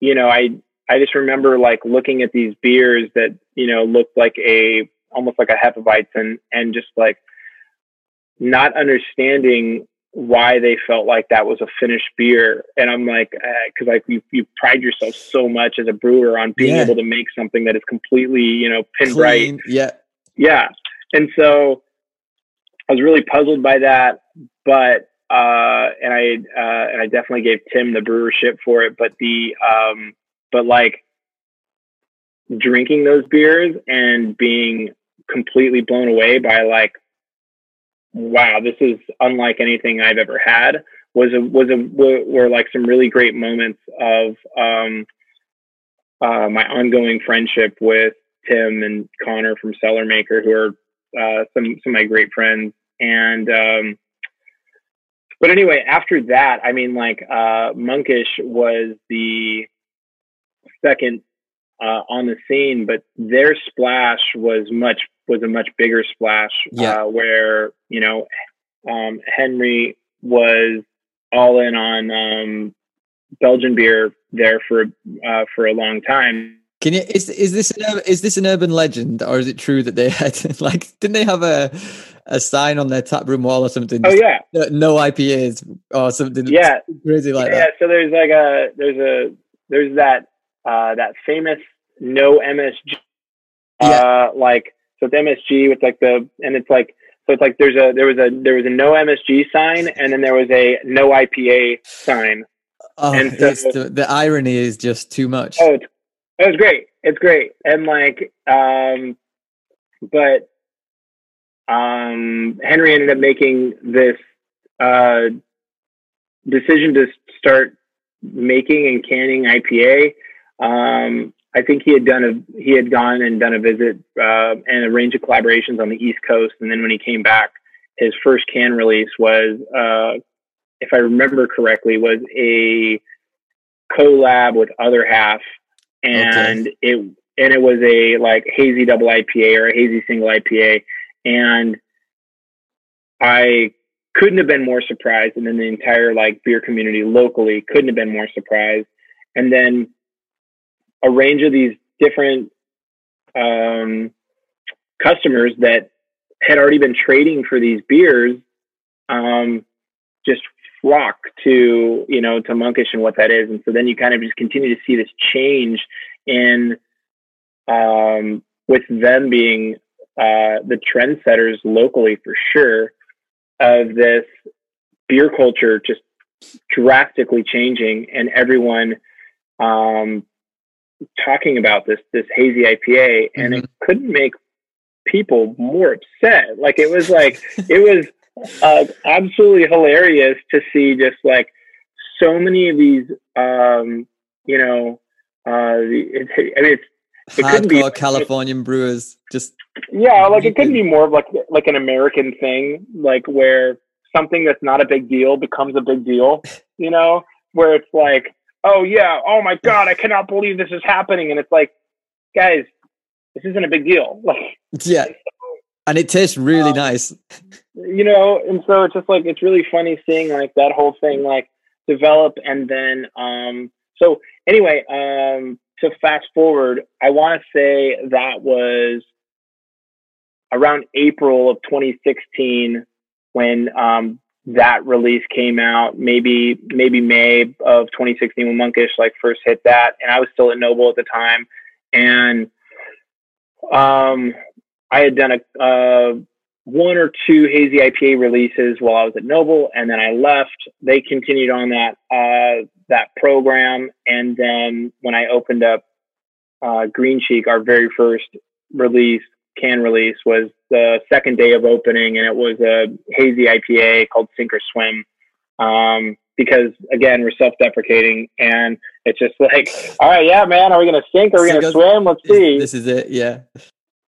you know, I I just remember like looking at these beers that you know looked like a almost like a Hefeweizen, and just like not understanding why they felt like that was a finished beer. And I'm like, because uh, like you, you pride yourself so much as a brewer on being Yeah. able to make something that is completely you know pin Clean. Yeah. yeah. And so I was really puzzled by that, but uh and I uh and I definitely gave Tim the brewership for it, but the um but like drinking those beers and being completely blown away by like wow, this is unlike anything I've ever had was a was a were, were like some really great moments of um uh my ongoing friendship with Tim and Connor from Cellar Maker, who are uh, some some of my great friends. And um, but anyway, after that, I mean, like uh, Monkish was the second uh, on the scene, but their splash was much was a much bigger splash. Yeah. Uh, where you know um, Henry was all in on um, Belgian beer there for uh, for a long time. Can you is is this an, is this an urban legend or is it true that they had like didn't they have a a sign on their tap room wall or something? Oh yeah, no, IPAs or something yeah. crazy like yeah, that. so there's like a there's a there's that uh that famous no MSG uh like so it's MSG with like the and it's like so it's like there's a there was a there was a no MSG sign and then there was a no IPA sign. Oh, and so- the, the irony is just too much. Oh, it's it was great. It's great. And like um but um Henry ended up making this uh decision to start making and canning IPA. Um, I think he had done a he had gone and done a visit uh, and a range of collaborations on the East Coast, and then when he came back, his first can release was, uh, if I remember correctly, was a collab with Other Half, and it and it was a like hazy double IPA or a hazy single IPA, and I couldn't have been more surprised, and then the entire like beer community locally couldn't have been more surprised. And then a range of these different um, customers that had already been trading for these beers um, just flock to you know to monkish and what that is. And so then you kind of just continue to see this change in um, with them being uh, the trendsetters locally for sure of this beer culture just drastically changing and everyone um, talking about this this hazy IPA and it couldn't make people more upset. Like it was like it was uh, absolutely hilarious to see just like so many of these um, you know uh, it, I mean it's it couldn't be- Hardcore Californian brewers just yeah, like it could be more of like like an American thing, like where something that's not a big deal becomes a big deal. You know, where it's like, oh yeah, oh my god, I cannot believe this is happening, and it's like, guys, this isn't a big deal. Like, yeah, and it tastes really Um, nice. you know, and so it's just like it's really funny seeing like that whole thing like develop, and then um, so anyway, um, to fast forward, I want to say that was around April of 2016 when um, that release came out, maybe maybe May of 2016 when Monkish like first hit that, and I was still at Noble at the time, and um, I had done a uh, one or two hazy IPA releases while I was at Noble, and then I left. They continued on that uh, that program, and then when I opened up uh, Green Cheek, our very first release, can release, was the second day of opening, and it was a hazy IPA called Sink or Swim. Um, because again, we're self-deprecating, and it's just like, all right, yeah, man, are we to sink? Or are we to swim? Let's see. This is it, yeah.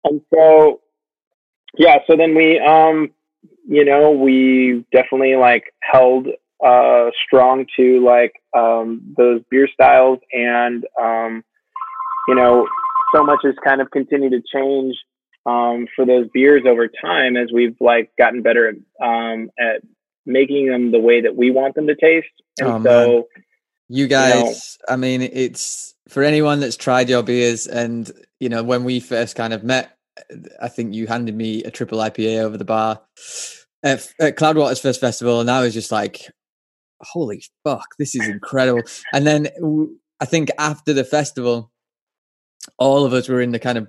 And so, yeah, so then we, um, you know, we definitely like held uh, strong to like um, those beer styles, and um, you know, so much has kind of continued to change um, for those beers over time as we've like gotten better at, um, at making them the way that we want them to taste. And oh, so, man. you guys, you know, I mean, it's for anyone that's tried your beers, and you know, when we first kind of met, I think you handed me a triple IPA over the bar at, at Cloudwater's first festival, and I was just like, "Holy fuck, this is incredible!" and then I think after the festival, all of us were in the kind of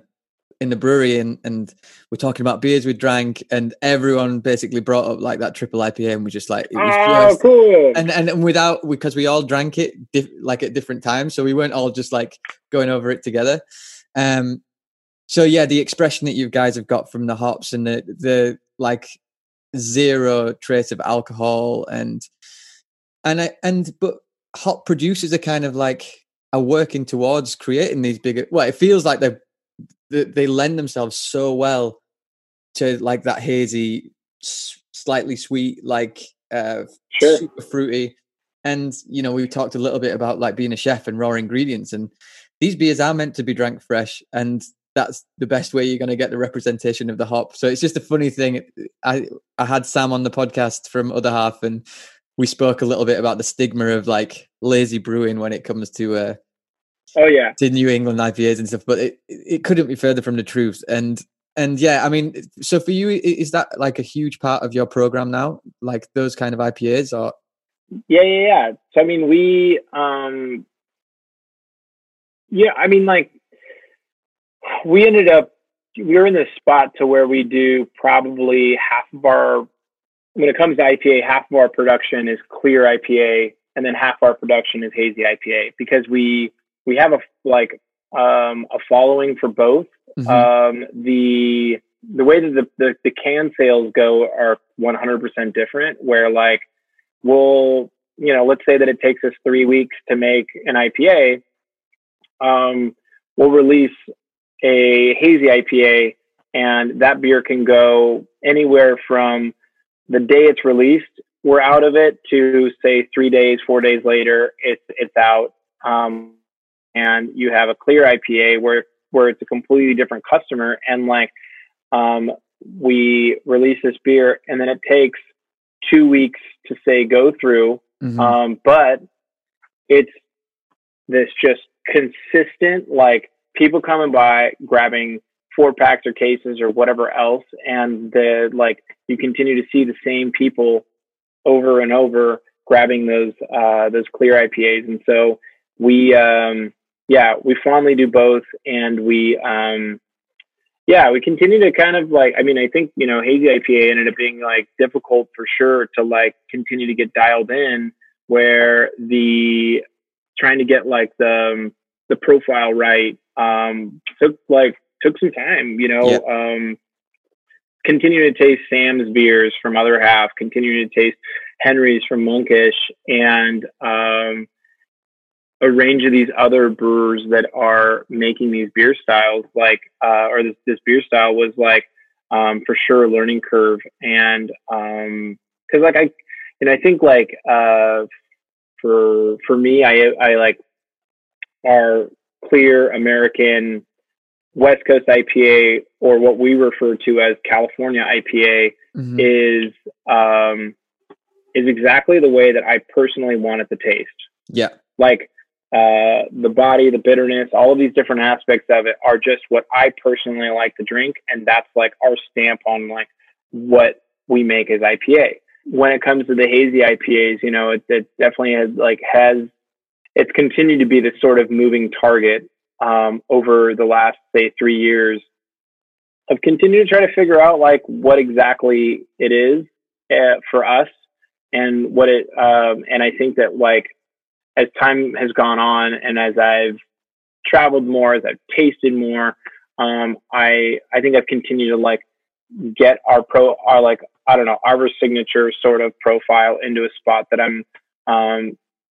in the brewery and, and we're talking about beers we drank and everyone basically brought up like that triple IPA and we just like it was oh, just, cool. and and without because we all drank it diff, like at different times so we weren't all just like going over it together um so yeah the expression that you guys have got from the hops and the the like zero trace of alcohol and and I, and but hop producers are kind of like are working towards creating these bigger well it feels like they're they lend themselves so well to like that hazy slightly sweet like uh sure. super fruity and you know we talked a little bit about like being a chef and raw ingredients and these beers are meant to be drank fresh and that's the best way you're going to get the representation of the hop so it's just a funny thing i i had sam on the podcast from other half and we spoke a little bit about the stigma of like lazy brewing when it comes to uh Oh yeah, to New England IPAs and stuff, but it it couldn't be further from the truth. And and yeah, I mean, so for you, is that like a huge part of your program now, like those kind of IPAs, or? Yeah, yeah, yeah. So I mean, we, um, yeah, I mean, like we ended up we were in this spot to where we do probably half of our when it comes to IPA, half of our production is clear IPA, and then half our production is hazy IPA because we we have a like um, a following for both. Mm-hmm. Um, the the way that the, the, the can sales go are 100% different. Where like we'll you know let's say that it takes us three weeks to make an IPA. Um, we'll release a hazy IPA, and that beer can go anywhere from the day it's released, we're out of it, to say three days, four days later, it's it's out. Um, and you have a clear IPA where where it's a completely different customer. And like um, we release this beer and then it takes two weeks to say go through mm-hmm. um, but it's this just consistent like people coming by grabbing four packs or cases or whatever else. And the like you continue to see the same people over and over grabbing those uh, those clear IPAs and so we um, yeah, we fondly do both, and we um, yeah, we continue to kind of like. I mean, I think you know, hazy IPA ended up being like difficult for sure to like continue to get dialed in, where the trying to get like the um, the profile right um, took like took some time, you know. Yeah. Um, continue to taste Sam's beers from other half, continue to taste Henry's from Monkish, and um, a range of these other brewers that are making these beer styles like uh, or this, this beer style was like um, for sure a learning curve. And um because like i and i think like uh for for me i i like our clear american west coast ipa or what we refer to as california ipa mm-hmm. is um is exactly the way that i personally want it to taste. Yeah. Like uh, the body, the bitterness, all of these different aspects of it are just what I personally like to drink, and that's like our stamp on like what we make as IPA. when it comes to the hazy IPAs, you know, it, it definitely has like has it's continued to be the sort of moving target um, over the last say three years. of continuing to try to figure out like what exactly it is uh, for us and what it um, and I think that like as time has gone on and as I've traveled more, as I've tasted more, um, I I think I've continued to like get our pro our like I don't know our signature sort of profile into a spot that I'm um,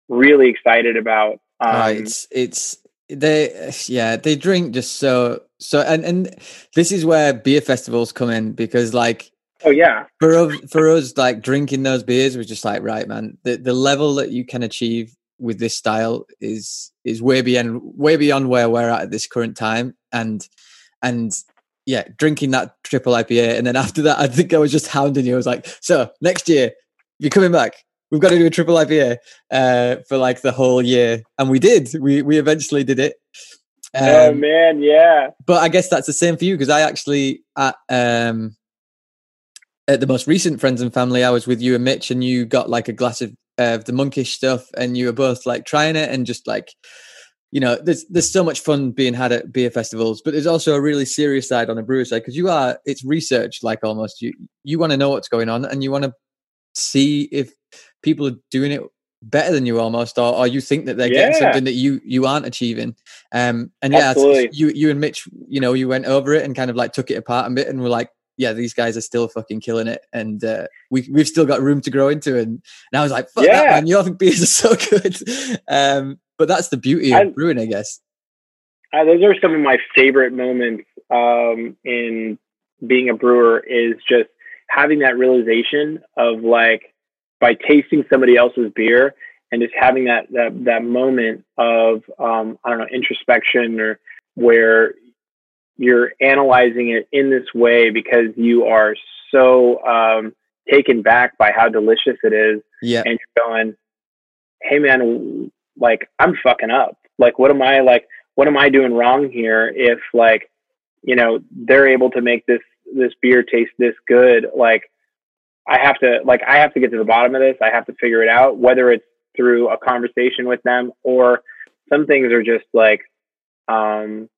really excited about. Um, uh, it's it's they yeah they drink just so so and and this is where beer festivals come in because like oh yeah for us for us like drinking those beers was just like right man the the level that you can achieve with this style is is way beyond way beyond where we're at at this current time. And and yeah drinking that triple ipa and then after that i think i was just hounding you. I was like so next year you're coming back. We've got to do a triple ipa uh, for like the whole year. And we did. We we eventually did it. Oh, um, oh man yeah. but i guess that's the same for you because i actually at um at the most recent friends and family i was with you and mitch and you got like a glass of of the monkish stuff and you were both like trying it and just like you know there's there's so much fun being had at beer festivals but there's also a really serious side on a brewer side because you are it's research like almost. You you want to know what's going on and you want to see if people are doing it better than you almost or, or you think that they're yeah. getting something that you you aren't achieving. Um and yeah you you and mitch you know you went over it and kind of like took it apart a bit and were like yeah, these guys are still fucking killing it, and uh, we we've still got room to grow into. And, and I was like, fuck yeah. that, man, your beers are so good. Um, but that's the beauty of I, brewing, I guess. Uh, those are some of my favorite moments um, in being a brewer. Is just having that realization of like by tasting somebody else's beer and just having that that that moment of um, I don't know introspection or where you're analyzing it in this way because you are so um, taken back by how delicious it is. Yeah. And you're going, hey man, like I'm fucking up. Like what am I like what am I doing wrong here if like, you know, they're able to make this this beer taste this good, like I have to like I have to get to the bottom of this. I have to figure it out, whether it's through a conversation with them or some things are just like um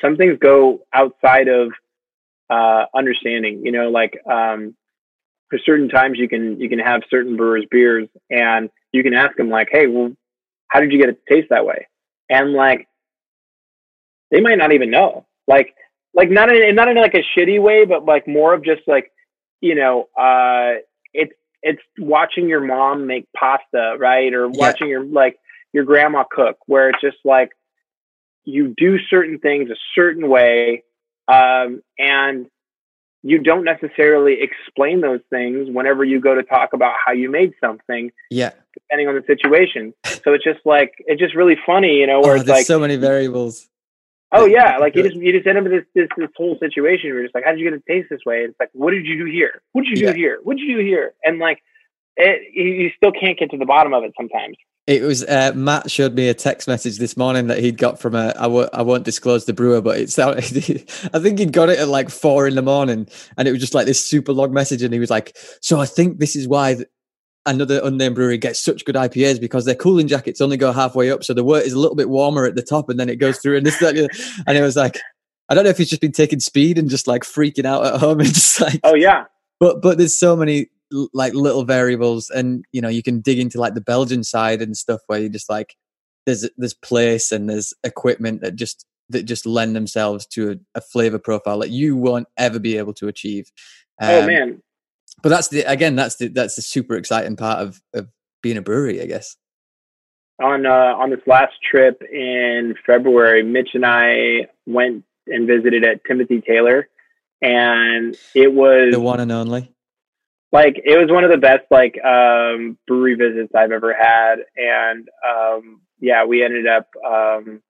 some things go outside of uh, understanding. You know, like um, for certain times you can you can have certain brewers beers, and you can ask them like, "Hey, well, how did you get it to taste that way?" And like, they might not even know. Like, like not in not in like a shitty way, but like more of just like, you know, uh, it's it's watching your mom make pasta, right, or watching yeah. your like your grandma cook, where it's just like you do certain things a certain way, um, and you don't necessarily explain those things whenever you go to talk about how you made something. Yeah. Depending on the situation. So it's just like it's just really funny, you know, where oh, it's like so many variables. Oh yeah, like you just you just end up in this this, this whole situation where you're just like, how did you get it to taste this way? it's like, what did you do here? What did you do yeah. here? What did you do here? And like, it, you still can't get to the bottom of it sometimes. It was uh, Matt showed me a text message this morning that he'd got from a I w- I won't disclose the brewer, but it's I think he'd got it at like four in the morning, and it was just like this super long message, and he was like, "So I think this is why." another unnamed brewery gets such good IPAs because their cooling jackets only go halfway up, so the wort is a little bit warmer at the top, and then it goes through. And this, that, and it was like, I don't know if he's just been taking speed and just like freaking out at home and just like, oh yeah. But but there's so many like little variables and you know you can dig into like the belgian side and stuff where you just like there's there's place and there's equipment that just that just lend themselves to a, a flavor profile that you won't ever be able to achieve. Oh, um, oh man. but that's the again that's the that's the super exciting part of of being a brewery i guess. On uh on this last trip in february mitch and i went and visited at timothy taylor and it was the one and only like it was one of the best like um, brewery visits I've ever had, and um, yeah, we ended up um,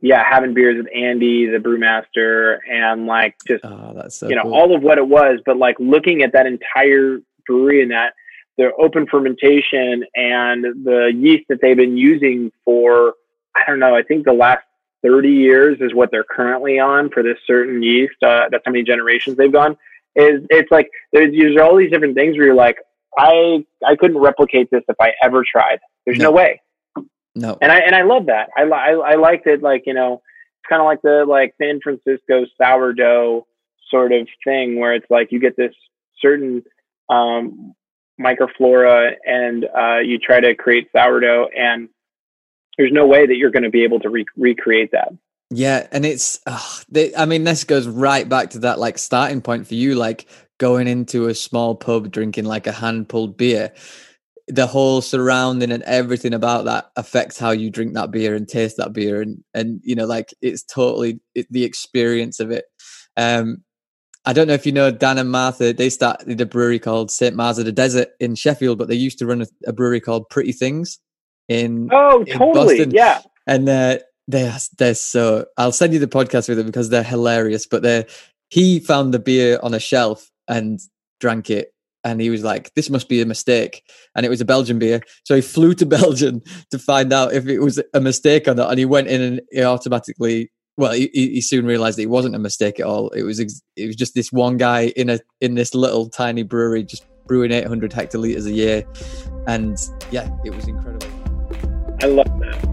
yeah having beers with Andy, the brewmaster, and like just oh, so you know cool. all of what it was, but like looking at that entire brewery and that the open fermentation and the yeast that they've been using for I don't know, I think the last 30 years is what they're currently on for this certain yeast. Uh, that's how many generations they've gone is it's like there's, there's all these different things where you're like, I I couldn't replicate this if I ever tried. There's no, no way. No. And I and I love that. I I, I liked it. Like you know, it's kind of like the like San Francisco sourdough sort of thing where it's like you get this certain um, microflora and uh, you try to create sourdough and there's no way that you're going to be able to re- recreate that. Yeah, and it's they, I mean this goes right back to that like starting point for you like going into a small pub drinking like a hand pulled beer the whole surrounding and everything about that affects how you drink that beer and taste that beer and and you know like it's totally it, the experience of it um I don't know if you know Dan and Martha. They started a brewery called St. Mars of the Desert in Sheffield, but they used to run a, a brewery called Pretty Things in oh totally Boston. yeah. And uh, they're they're so. I'll send you the podcast with them because they're hilarious. But they he found the beer on a shelf and drank it, and he was like, "This must be a mistake." And it was a Belgian beer, so he flew to Belgium to find out if it was a mistake or not. And he went in and he automatically well, he, he soon realized it wasn't a mistake at all. It was it was just this one guy in a in this little tiny brewery just brewing 800 hectoliters a year, and yeah, it was incredible. I love that.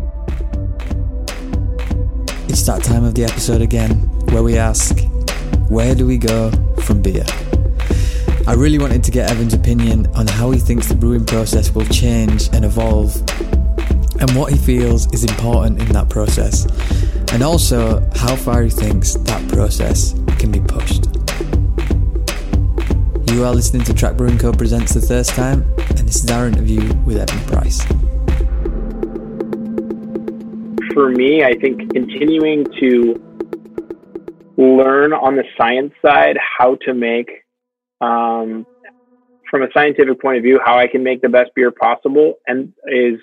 It's that time of the episode again where we ask, where do we go from beer? I really wanted to get Evan's opinion on how he thinks the brewing process will change and evolve, and what he feels is important in that process and also how far he thinks that process can be pushed. You are listening to Track Brewing Co. presents The Thirst Time, and this is our interview with Evan Price. For me, I think continuing to learn on the science side how to make, um, from a scientific point of view, how I can make the best beer possible, and is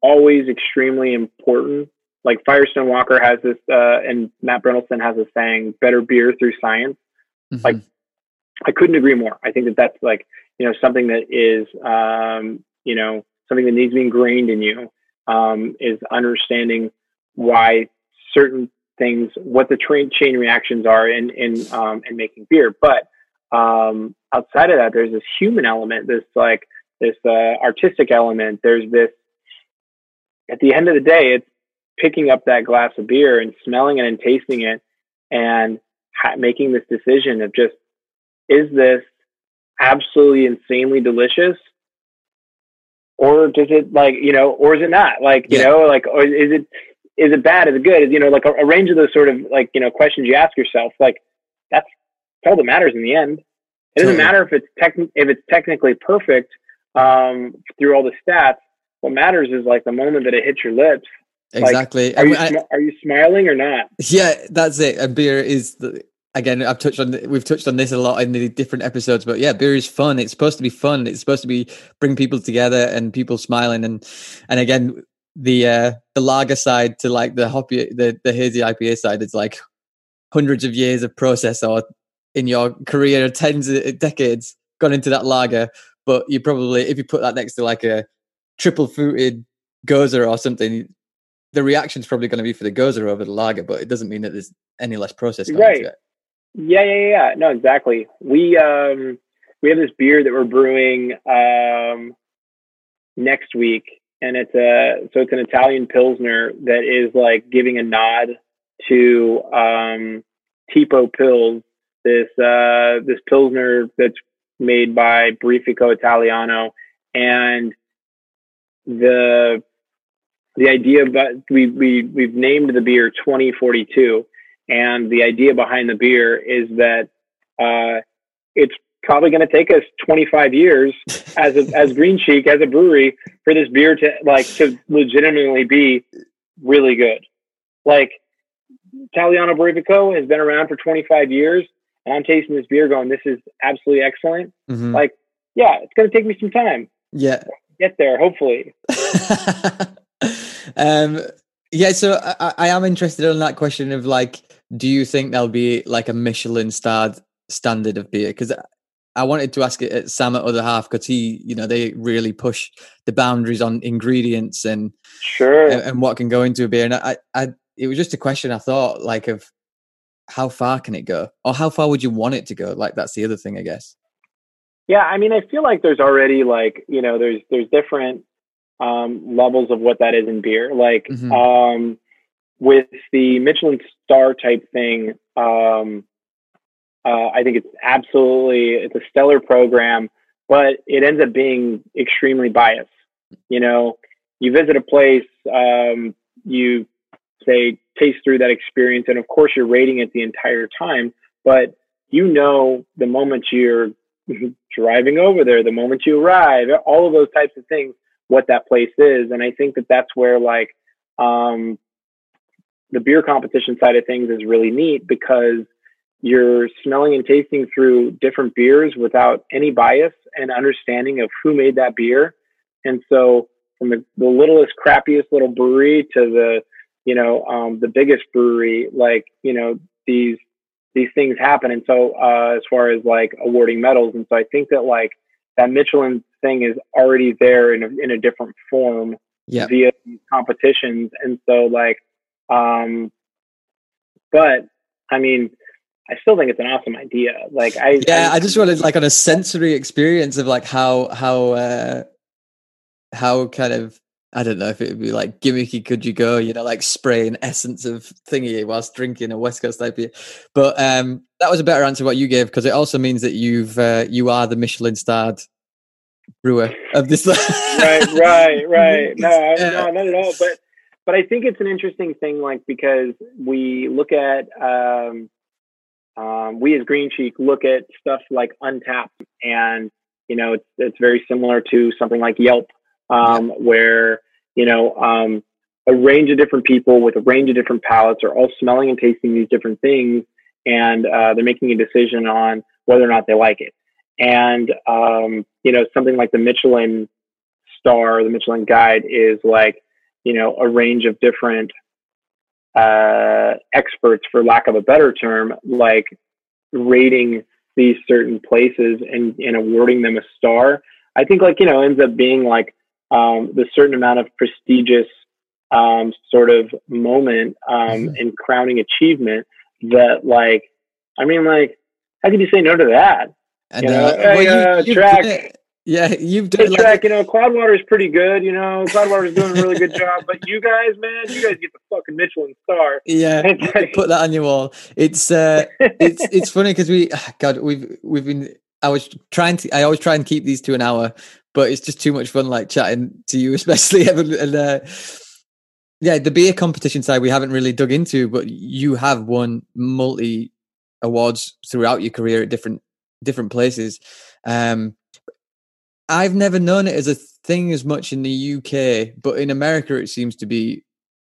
always extremely important like Firestone Walker has this, uh, and Matt Brynildson has a saying, "Better beer through science." Mm-hmm. Like, I couldn't agree more. I think that that's like you know something that is um, you know something that needs to be ingrained in you um, is understanding why certain things, what the train chain reactions are in in um, in making beer. But um, outside of that, there's this human element, this like this uh, artistic element. There's this. At the end of the day, it's picking up that glass of beer and smelling it and tasting it and ha- making this decision of just is this absolutely insanely delicious or does it like you know or is it not like you yeah. know like or is it is it bad is it good is you know like a, a, range of those sort of like you know questions you ask yourself like that's all that matters in the end it doesn't matter if it's tech if it's technically perfect um, through all the stats what matters is like the moment that it hits your lips Exactly. Like, are, you, I, are you smiling or not? Yeah, that's it. And beer is the, again. I've touched on we've touched on this a lot in the different episodes, but yeah, beer is fun. It's supposed to be fun. It's supposed to be bring people together and people smiling. And and again, the uh the lager side to like the hoppy the the hazy IPA side. It's like hundreds of years of process or in your career, tens of decades gone into that lager. But you probably if you put that next to like a triple fruited gose or something the reaction's probably going to be for the gose over the lager, but it doesn't mean that there's any less process right. Yeah, yeah, yeah. No, exactly. We um we have this beer that we're brewing um next week, and it's a so it's an Italian pilsner that is like giving a nod to um Tipo Pils, this uh this pilsner that's made by Birrificio Italiano, and the the idea but we, we we've named the beer 2042 and the idea behind the beer is that uh, it's probably going to take us 25 years as a, as green cheek as a brewery for this beer to like to legitimately be really good. Like Italiano Birrificio has been around for 25 years and I'm tasting this beer going this is absolutely excellent. Mm-hmm. like yeah it's going to take me some time. Yeah. Get there hopefully. Um, yeah, so I, I, am interested in that question of like, do you think there'll be like a Michelin starred standard of beer? Because I wanted to ask it at Sam at other half because he, you know, they really push the boundaries on ingredients and sure and, and, what can go into a beer. And I, I, it was just a question I thought like of how far can it go, or how far would you want it to go? Like that's the other thing, I guess. Yeah, I mean, I feel like there's already like you know, there's there's different um, levels of what that is in beer. Like mm-hmm. um, with the Michelin star type thing, um, uh, I think it's absolutely it's a stellar program, but it ends up being extremely biased. You know, you visit a place, um, you say taste through that experience, and of course you're rating it the entire time, but you know the moment you're driving over there, the moment you arrive, all of those types of things, what that place is, and I think that that's where like um, the beer competition side of things is really neat because you're smelling and tasting through different beers without any bias and understanding of who made that beer. And so from the, the littlest, crappiest little brewery to the, you know, um, the biggest brewery, like, you know, these, these things happen. And so, uh, as far as like awarding medals. And so I think that like that Michelin thing is already there in a, in a different form yep. via competitions. And so like, um, but I mean, I still think it's an awesome idea. Like I Yeah, I, I just wanted like on a sensory experience of like how how uh how kind of I don't know if it would be like gimmicky could you go, you know, like spraying essence of thingy whilst drinking a West Coast IPA. But um that was a better answer what you gave because it also means that you've uh, you are the Michelin starred brewer of this. right, right, right. No, no, not at all. But but I think it's an interesting thing, like because we look at um, um, we as Green Cheek look at stuff like Untappd, and you know it's it's very similar to something like Yelp, um, where you know um, a range of different people with a range of different palates are all smelling and tasting these different things, and uh, they're making a decision on whether or not they like it. And um, you know something like the Michelin star, the Michelin Guide is like you know a range of different uh, experts, for lack of a better term, like rating these certain places and, and awarding them a star. I think like, you know, ends up being like um, the certain amount of prestigious um, sort of moment um, mm-hmm. and crowning achievement that like, I mean, like, how could you say no to that? And, you know, uh, well, you, uh, track, yeah, you've done like track. You know, Cloudwater is pretty good. You know, Cloudwater is doing a really good job. But you guys, man, you guys get the fucking Michelin star. Yeah, put that on your wall. It's uh, it's it's funny because we, God, we've we've been. I was trying to. I always try and keep these to an hour, but it's just too much fun, like chatting to you, especially. And uh, yeah, the beer competition side we haven't really dug into, but you have won multi awards throughout your career at different different places. Um, I've never known it as a thing as much in the UK, but in America it seems to be.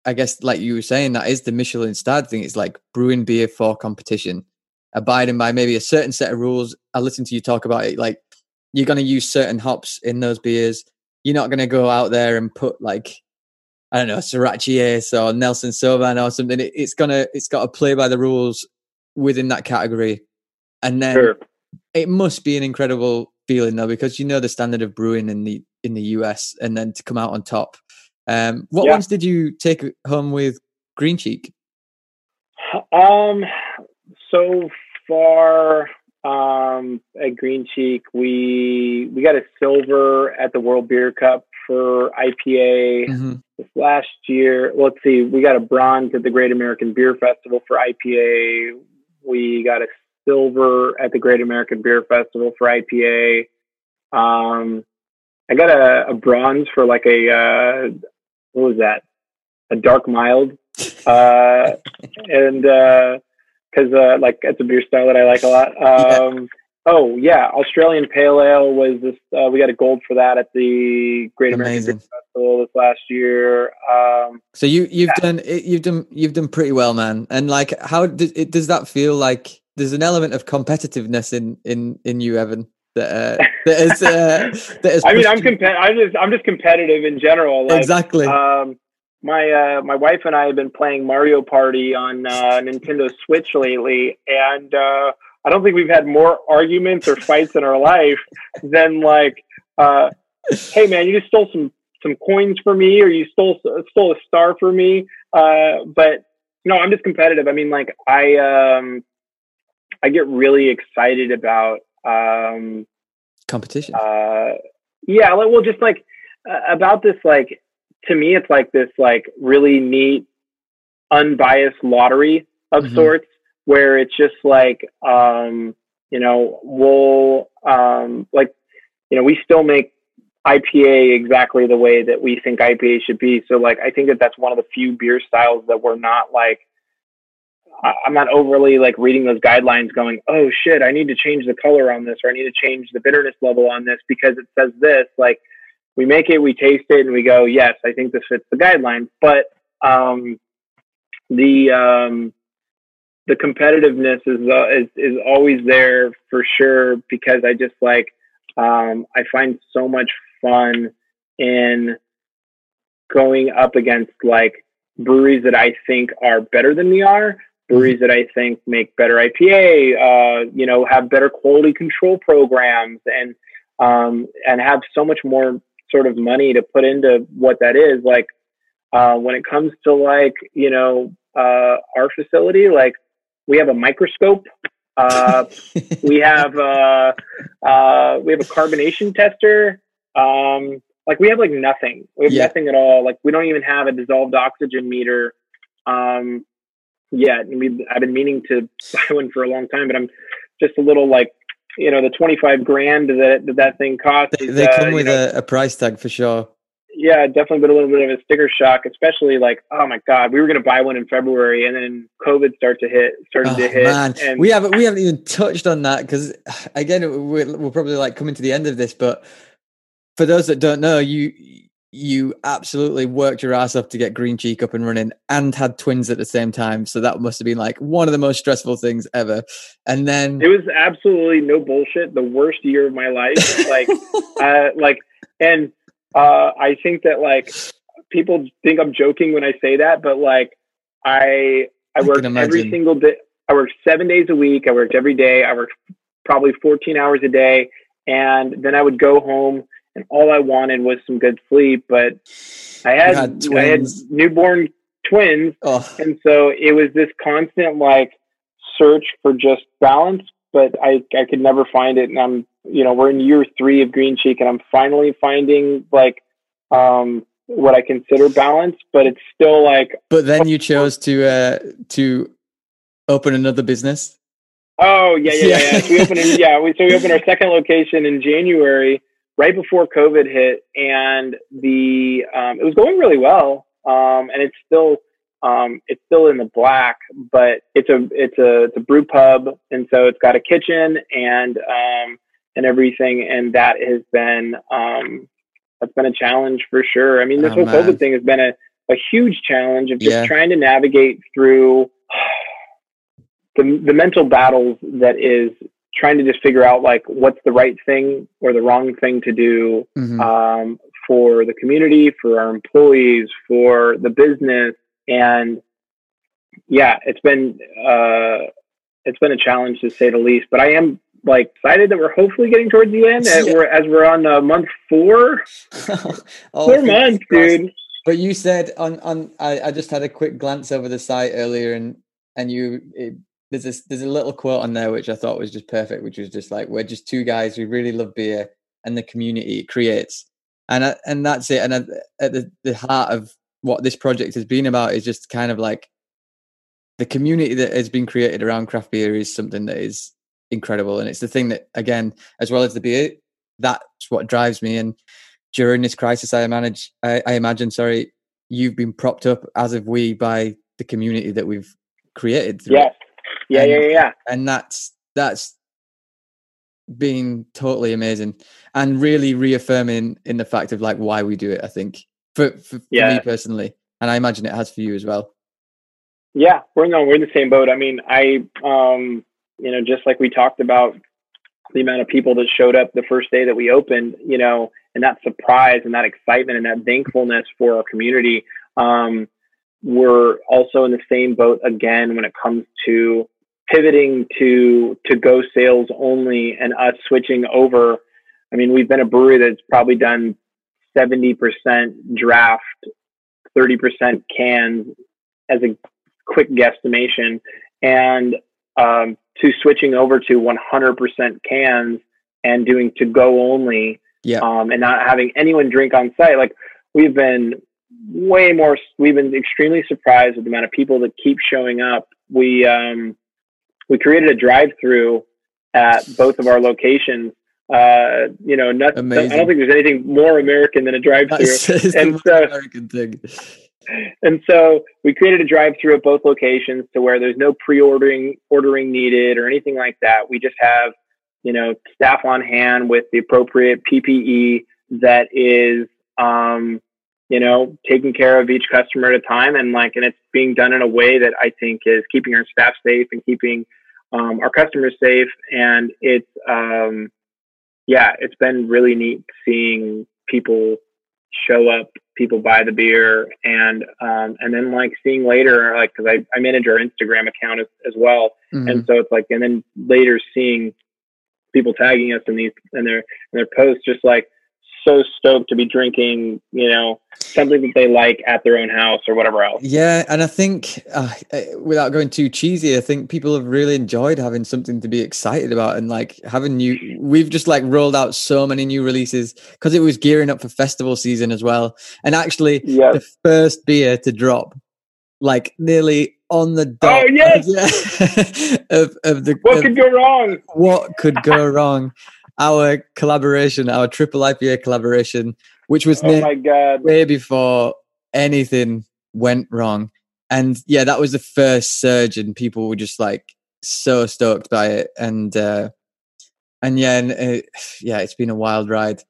I guess, like you were saying, that is the Michelin starred thing. It's like brewing beer for competition, abiding by maybe a certain set of rules. I listened to you talk about it. Like you're going to use certain hops in those beers. You're not going to go out there and put like I don't know Sorachi Ace or Nelson Sauvin or something. It, it's gonna it's got to play by the rules within that category, and then sure. it must be an incredible feeling though because you know the standard of brewing in the in the US and then to come out on top. Um, what yeah. ones did you take home with Green Cheek? Um, so far um, at Green Cheek, we we got a silver at the World Beer Cup for IPA mm-hmm. this last year. Let's see, we got a bronze at the Great American Beer Festival for IPA. We got a silver at the Great American Beer Festival for IPA. Um, I got a, a, bronze for like a uh, what was that? A dark mild, uh, and because uh, uh, like it's a beer style that I like a lot. Um, yeah. Oh yeah, Australian Pale Ale was this. Uh, we got a gold for that at the Great Amazing. American Beer Festival this last year. Um, so you you've yeah. done you've done you've done pretty well, man. And like, how does it does that feel like? There's an element of competitiveness in in in you, Evan. That, uh, that is. Uh, that is I mean, I'm comp- I'm just I'm just competitive in general. Like, exactly. Um, my uh, my wife and I have been playing Mario Party on uh, Nintendo Switch lately, and uh, I don't think we've had more arguments or fights in our life than like, uh, "Hey man, you just stole some some coins for me, or you stole stole a star for me." Uh, but no, I'm just competitive. I mean, like I um, I get really excited about um, competition. Uh, yeah, like, well, just like uh, about this, like to me, it's like this, like really neat, unbiased lottery of mm-hmm. sorts, where it's just like, um, you know, we'll um, like, you know, we still make IPA exactly the way that we think IPA should be. So like, I think that that's one of the few beer styles that we're not like, I'm not overly like reading those guidelines going, oh shit, I need to change the color on this or I need to change the bitterness level on this because it says this. Like we make it, we taste it and we go, yes, I think this fits the guidelines. But, um, the, um, the competitiveness is, uh, is, is always there for sure because I just like, um, I find so much fun in going up against like breweries that I think are better than we are, breweries that I think make better IPA, uh, you know, have better quality control programs and um, and have so much more sort of money to put into what that is. Like uh, when it comes to like you know uh, our facility, like we have a microscope. Uh, we have uh, uh, we have a carbonation tester. Um, like we have like nothing. We have yeah. nothing at all. Like we don't even have a dissolved oxygen meter. Um, yet. We I've been meaning to buy one for a long time, but I'm just a little like you know the 25 grand that that, that thing costs. They, they come uh, with know, a, a, price tag for sure. Yeah, definitely been a little bit of a sticker shock, especially like, oh my god, we were going to buy one in February, and then COVID started to hit, started oh, to hit. Man, and we haven't we haven't even touched on that because again, we're, we're probably like coming to the end of this, but for those that don't know, you you absolutely worked your ass off to get Green Cheek up and running and had twins at the same time. So that must have been like one of the most stressful things ever. And then it was absolutely no bullshit. The worst year of my life. like, uh, like, and, uh, I think that like people think I'm joking when I say that, but like I, I worked every single day. I worked seven days a week. I worked every day. I worked probably 14 hours a day. And then I would go home and all I wanted was some good sleep. But I had, had I had newborn twins, oh. and so it was this constant like search for just balance. But I I could never find it, and I'm you know we're in year three of Green Cheek, and I'm finally finding like um what I consider balance, but it's still like. But then you chose to uh to open another business. Oh yeah, yeah, yeah. yeah. so we opened, yeah. We, so we opened our second location in January, right before COVID hit, and the um, it was going really well, um, and it's still um, it's still in the black, but it's a it's a it's a brew pub, and so it's got a kitchen and um, and everything, and that has been um, that's been a challenge for sure. I mean, this oh, whole man. COVID thing has been a a huge challenge of just yeah. trying to navigate through the the mental battles that is trying to just figure out like what's the right thing or the wrong thing to do mm-hmm. um, for the community, for our employees, for the business, and yeah, it's been uh, it's been a challenge to say the least. But I am like excited that we're hopefully getting towards the end. Yeah. We're, as we're on uh, month four, oh, four months, dude. But you said on on I, I just had a quick glance over the site earlier, and and you it there's this there's a little quote on there which I thought was just perfect, which was just like we're just two guys who really love beer and the community it creates, and uh, and that's it. And at, at the the heart of what this project has been about is just kind of like the community that has been created around craft beer is something that is incredible, and it's the thing that again, as well as the beer, that's what drives me. And during this crisis, I manage, I, I imagine, sorry, you've been propped up as of we by the community that we've created. Yes, yeah, and, yeah, yeah. And that's that's been totally amazing and really reaffirming in the fact of like why we do it. I think for for, yeah. me personally, and I imagine it has for you as well. Yeah, we're no, we're in the same boat. I mean, I um, you know, just like we talked about the amount of people that showed up the first day that we opened, you know, and that surprise and that excitement and that thankfulness for our community. Um, we're also in the same boat again when it comes to pivoting to to go sales only and us switching over. I mean, we've been a brewery that's probably done 70% draft, 30% cans as a quick guesstimation, and um, to switching over to 100% cans and doing to go only, Yeah. um, and not having anyone drink on site. Like we've been way more, we've been extremely surprised with the amount of people that keep showing up. We um, we created a drive-through at both of our locations. Uh, you know, not, I don't think there's anything more American than a drive-through. And so- American thing. And so we created a drive-through at both locations to where there's no pre-ordering ordering needed or anything like that. We just have, you know, staff on hand with the appropriate PPE that is, um, you know, taking care of each customer at a time, and like, and it's being done in a way that I think is keeping our staff safe and keeping um, our customers safe. And it's, um, yeah, it's been really neat seeing people show up, people buy the beer, and um, and then like seeing later, like because I, I manage our Instagram account as, as well, Mhm. and so it's like, and then later seeing people tagging us in these in their in their posts, just like so stoked to be drinking, you know, something that they like at their own house or whatever else. Yeah, and I think uh, uh, without going too cheesy, I think people have really enjoyed having something to be excited about and like having new. We've just like rolled out so many new releases because it was gearing up for festival season as well. And actually, Yeah. the first beer to drop, like nearly on the dot. Oh, yes! of of the What of could go wrong? what could go wrong. Our collaboration, our triple IPA collaboration, which was Oh my god! way before anything went wrong. And yeah, that was the first surge, and people were just like so stoked by it. And uh, and yeah, and it, yeah, it's been a wild ride.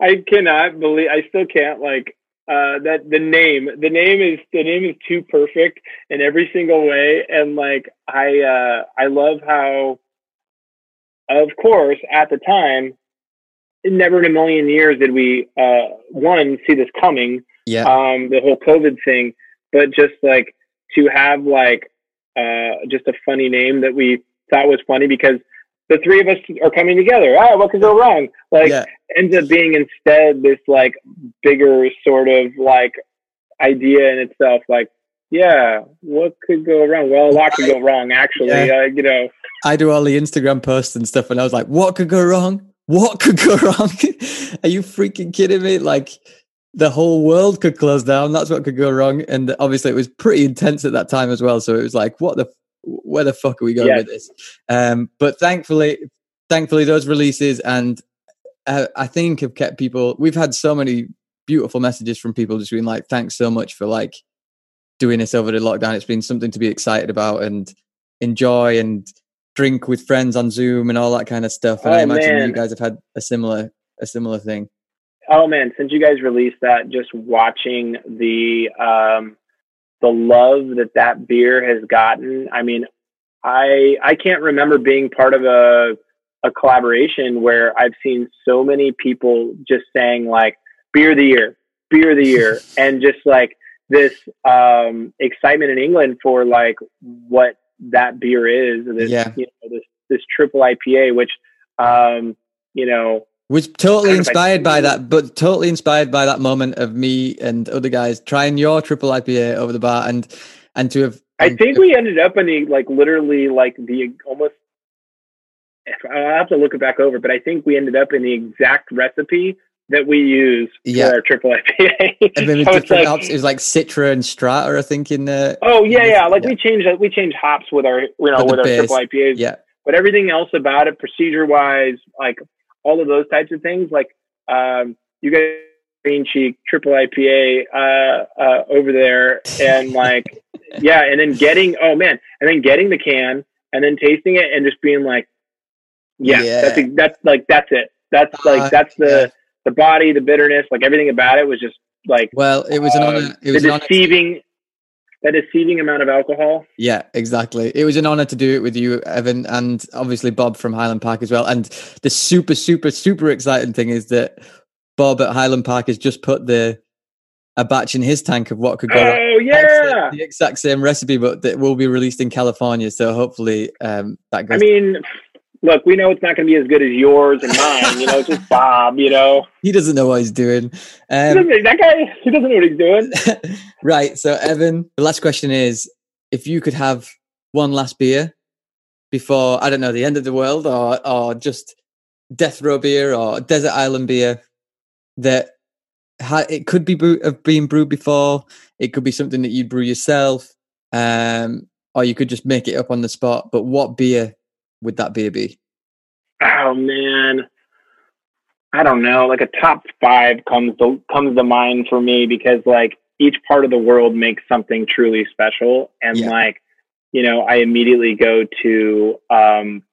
I cannot believe. I still can't like uh, that. The name, the name is the name is too perfect in every single way, and like I, uh, I love how, of course, at the time, never in a million years did we uh, one see this coming, Yeah, um, the whole COVID thing, but just like to have like uh, just a funny name that we thought was funny because the three of us are coming together. Ah, what could go wrong? Like yeah, ends up being instead this like bigger sort of like idea in itself. Like, yeah, what could go wrong? Well, a lot could go wrong actually. Yeah. Uh, you know, I do all the Instagram posts and stuff, and I was like, "What could go wrong? What could go wrong? Are you freaking kidding me? Like." The whole world could close down. That's what could go wrong, and obviously it was pretty intense at that time as well. So it was like, "What the, where the fuck are we going Yes. with this?" Um, but thankfully, thankfully, those releases and uh, I think have kept people. We've had so many beautiful messages from people just being like, "Thanks so much for like doing this over the lockdown. It's been something to be excited about and enjoy and drink with friends on Zoom and all that kind of stuff." And I Oh, imagine man. you guys have had a similar a similar thing. oh man, since you guys released that, just watching the um, the love that that beer has gotten. I mean, I I can't remember being part of a a collaboration where I've seen so many people just saying like beer of the year, beer of the year, and just like this um, excitement in England for like what that beer is. This Yeah. you know this this triple IPA, which um, you know Was totally Kind of like- inspired by that, but totally inspired by that moment of me and other guys trying your triple IPA over the bar and and to have. I and think we ended up in the like literally like the almost. I'll have to look it back over, but I think we ended up in the exact recipe that we use Yeah. for our triple IPA. and maybe So it's different like, hops. It was like Citra and Strata, I think. In uh, oh yeah, yeah. Like Yeah. we changed we changed hops with our you know With the our triple IPAs, yeah, but everything else about it, procedure wise, like all of those types of things, like um, you guys green cheek triple IPA uh, uh, over there, and like yeah, and then getting oh man, and then getting the can and then tasting it and just being like, yeah, Yeah. that's that's like that's it. That's Uh, like that's the. The body, the bitterness, like everything about it was just like Well, it was an um, honor. It was an the honor. deceiving. That deceiving amount of alcohol. Yeah, exactly. It was an honor to do it with you, Evan, and obviously Bob from Highland Park as well. And the super, super, super exciting thing is that Bob at Highland Park has just put the a batch in his tank of what could go. Oh yeah. the exact same recipe, but that will be released in California. So hopefully um, that goes. I mean, look, we know it's not going to be as good as yours and mine. You know, it's just Bob. You know, he doesn't know what he's doing. Um, doesn't- that guy, he doesn't know what he's doing. right. So Evan, the last question is: if you could have one last beer before I don't know the end of the world or or just death row beer or desert island beer that ha- it could be brew- have been brewed before. It could be something that you brew yourself, um, or you could just make it up on the spot. But what beer would that be? Oh man, I don't know. Like a top five comes to comes to mind for me because like each part of the world makes something truly special, and Yeah. like you know, I immediately go to um,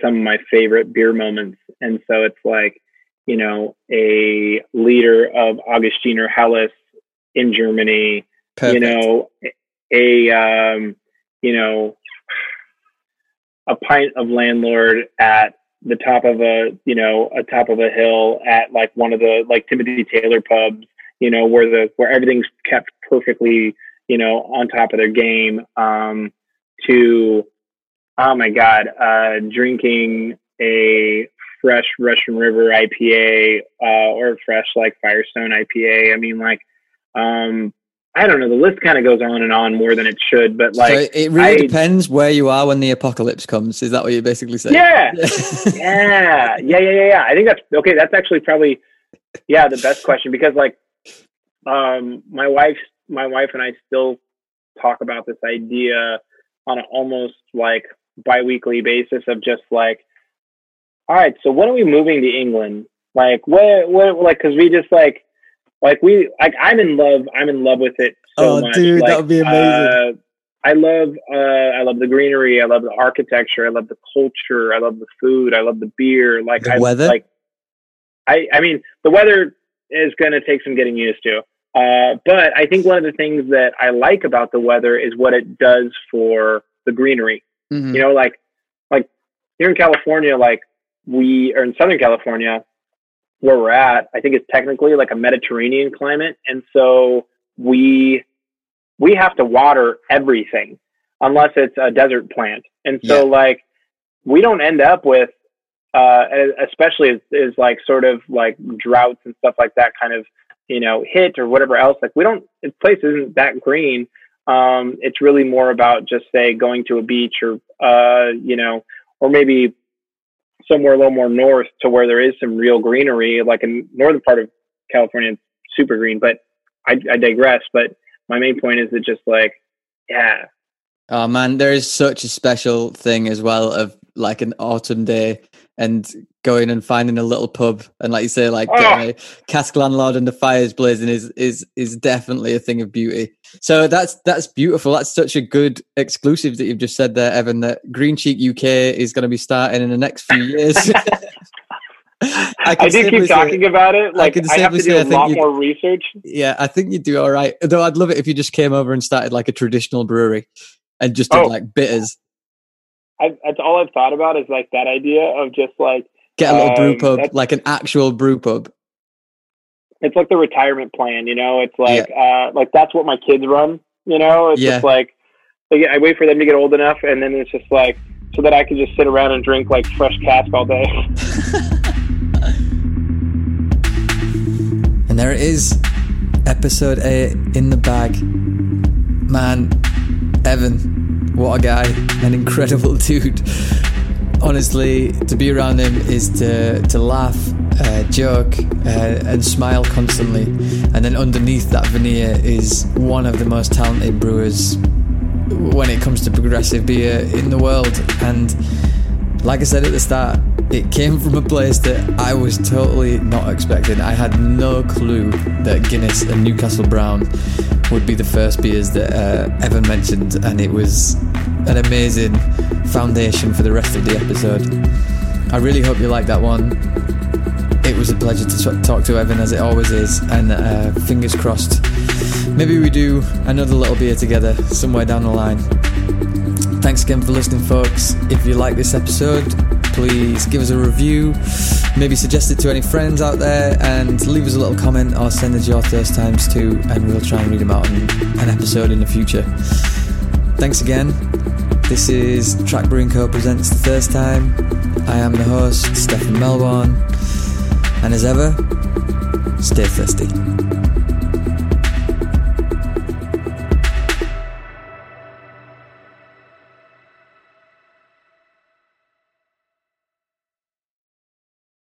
some of my favorite beer moments, and so it's like you know a liter of Augustiner Helles in Germany, Perfect. you know a um you know a pint of landlord at the top of a you know a top of a hill at like one of the like timothy taylor pubs you know where the where everything's kept perfectly you know on top of their game um to oh my god uh drinking a fresh russian river ipa uh or fresh like firestone ipa i mean like um I don't know. The list kind of goes on and on more than it should, but like, so it really I- depends where you are when the apocalypse comes. Is that what you're basically saying? yeah, yeah, yeah, yeah, yeah, yeah. I think that's okay. That's actually probably, yeah, the best question because like, um, my wife, my wife and I still talk about this idea on an almost like biweekly basis of just like, all right, so when are we moving to England? Like, what, what, like, because we just like, like we, like, I'm in love. I'm in love with it so Oh, much. dude, that would be amazing. uh, I love uh I love the greenery, I love the architecture, I love the culture, I love the food, I love the beer. Like The I weather? like I I mean the weather is gonna take some getting used to. Uh but I think one of the things that I like about the weather is what it does for the greenery. Mhm. You know, like like here in California, like we are in Southern California, where we're at, I think it's technically like a Mediterranean climate. And so we we have to water everything unless it's a desert plant. And so Yeah. like we don't end up with uh especially as, as like sort of like droughts and stuff like that kind of you know hit or whatever else like we don't the place isn't that green um it's really more about just say going to a beach or uh you know or maybe somewhere a little more north to where there is some real greenery like in northern part of california it's super green but i, I digress but my main point is that just like yeah. Oh man, there is such a special thing as well of like an autumn day and going and finding a little pub and like you say, like Oh. Uh, a cask landlord and the fires blazing is is is definitely a thing of beauty. So that's that's beautiful. That's such a good exclusive that you've just said there, Evan. That Green Cheek UK is going to be starting in the next few years. I, i, do keep say- talking about it like can i, have to do I a lot more research Yeah, I think you'd do all right. Though I'd love it if you just came over and started like a traditional brewery and just did Oh. like bitters. I, that's all i've thought about is like that idea of just like Get a little brew Um, pub, like an actual brew pub. it's like the retirement plan, you know. It's like uh like that's what my kids run, you know. It's Yeah. just like like, I wait for them to get old enough, and then it's just like so that I can just sit around and drink like fresh cask all day. And there it is, episode eight in the bag. Man, Evan, what a guy, an incredible dude. Honestly, to be around him is to to laugh, uh, joke, uh, and smile constantly. And then underneath that veneer is one of the most talented brewers when it comes to progressive beer in the world. And like I said at the start, it came from a place that I was totally not expecting. I had no clue that Guinness and Newcastle Brown would be the first beers that uh, Evan mentioned, and it was an amazing foundation for the rest of the episode. I really hope you liked that one. It was a pleasure to talk to Evan, as it always is, and uh, fingers crossed. Maybe we do another little beer together somewhere down the line. Thanks again for listening, folks. If you like this episode, please give us a review. Maybe suggest it to any friends out there and leave us a little comment or send us your thirst times too, and we'll try and read them out in an episode in the future. Thanks again. This is Track Brewing Co. presents The Thirst Time. I am the host, Stefan Melbourne, and as ever, stay thirsty.